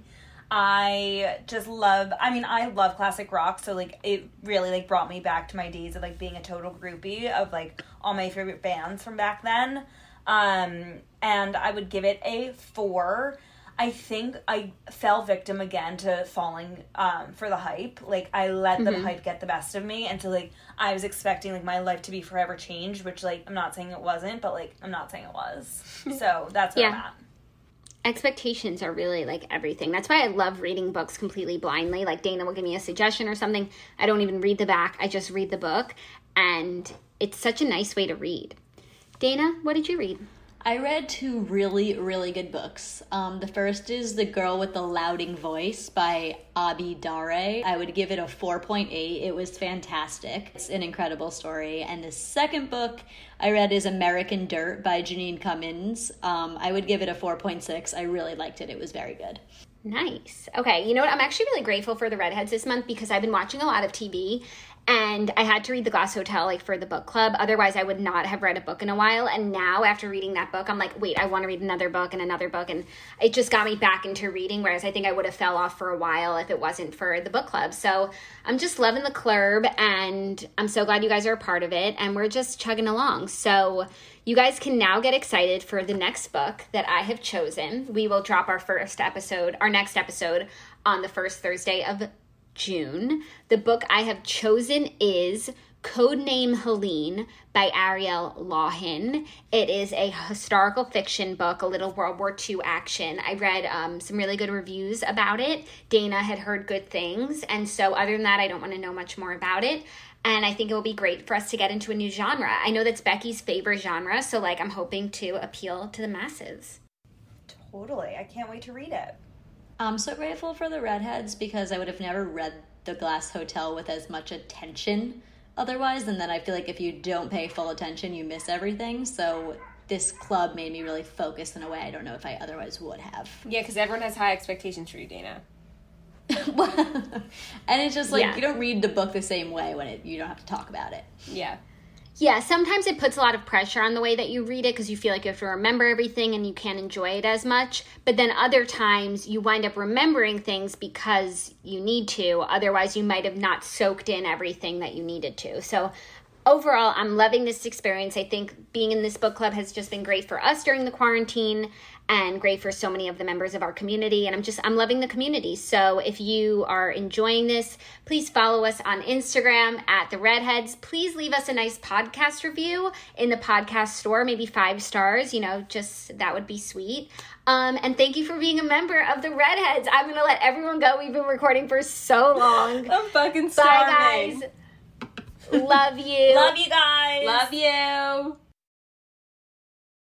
I just love. I mean, I love classic rock, so like it really like brought me back to my days of like being a total groupie of like all my favorite bands from back then. Um, and I would give it a four. I think I fell victim again to falling um, for the hype. Like I let the hype get the best of me, and so like I was expecting like my life to be forever changed, which like I'm not saying it wasn't, but like I'm not saying it was. So that's where I'm at. Expectations are really like everything. That's why I love reading books completely blindly. Like Dana will give me a suggestion or something. I don't even read the back, I just read the book. And it's such a nice way to read. Dana, what did you read? I read two really, really good books. Um, the first is The Girl with the Louding Voice by Abi Dare. I would give it a 4.8. It was fantastic. It's an incredible story. And the second book I read is American Dirt by Jeanine Cummins. Um, I would give it a 4.6. I really liked it. It was very good. Nice. Okay, you know what? I'm actually really grateful for the Readheads this month because I've been watching a lot of TV and I had to read The Glass Hotel like for the book club. Otherwise, I would not have read a book in a while. And now, after reading that book, I'm like, wait, I want to read another book and another book. And it just got me back into reading, whereas I think I would have fell off for a while if it wasn't for the book club. So I'm just loving the club and I'm so glad you guys are a part of it. And we're just chugging along. So you guys can now get excited for the next book that I have chosen. We will drop our first episode, our next episode, on the first Thursday of June. The book I have chosen is Codename Helene by Ariel Lawhon. It is a historical fiction book, a little World War II action. I read um, some really good reviews about it. Dana had heard good things. And so, other than that, I don't want to know much more about it. And I think it will be great for us to get into a new genre. I know that's Becky's favorite genre. So, like, I'm hoping to appeal to the masses. Totally. I can't wait to read it. I'm so grateful for the readheads because I would have never read The Glass Hotel with as much attention otherwise. And then I feel like if you don't pay full attention, you miss everything. So this club made me really focus in a way I don't know if I otherwise would have. Yeah, because everyone has high expectations for you, Dana. and it's just like Yeah. you don't read the book the same way when it, you don't have to talk about it. Yeah. Yeah, sometimes it puts a lot of pressure on the way that you read it because you feel like you have to remember everything and you can't enjoy it as much. But then other times you wind up remembering things because you need to. Otherwise, you might have not soaked in everything that you needed to. So, overall, I'm loving this experience. I think being in this book club has just been great for us during the quarantine and great for so many of the members of our community and i'm just i'm loving the community. So if you are enjoying this please follow us on instagram at the readheads. Please leave us a nice podcast review in the podcast store maybe five stars you know just that would be sweet. Um, and thank you for being a member of the readheads. I'm gonna let everyone go. We've been recording for so long. I'm fucking bye guys. Love you. Love you guys. Love you.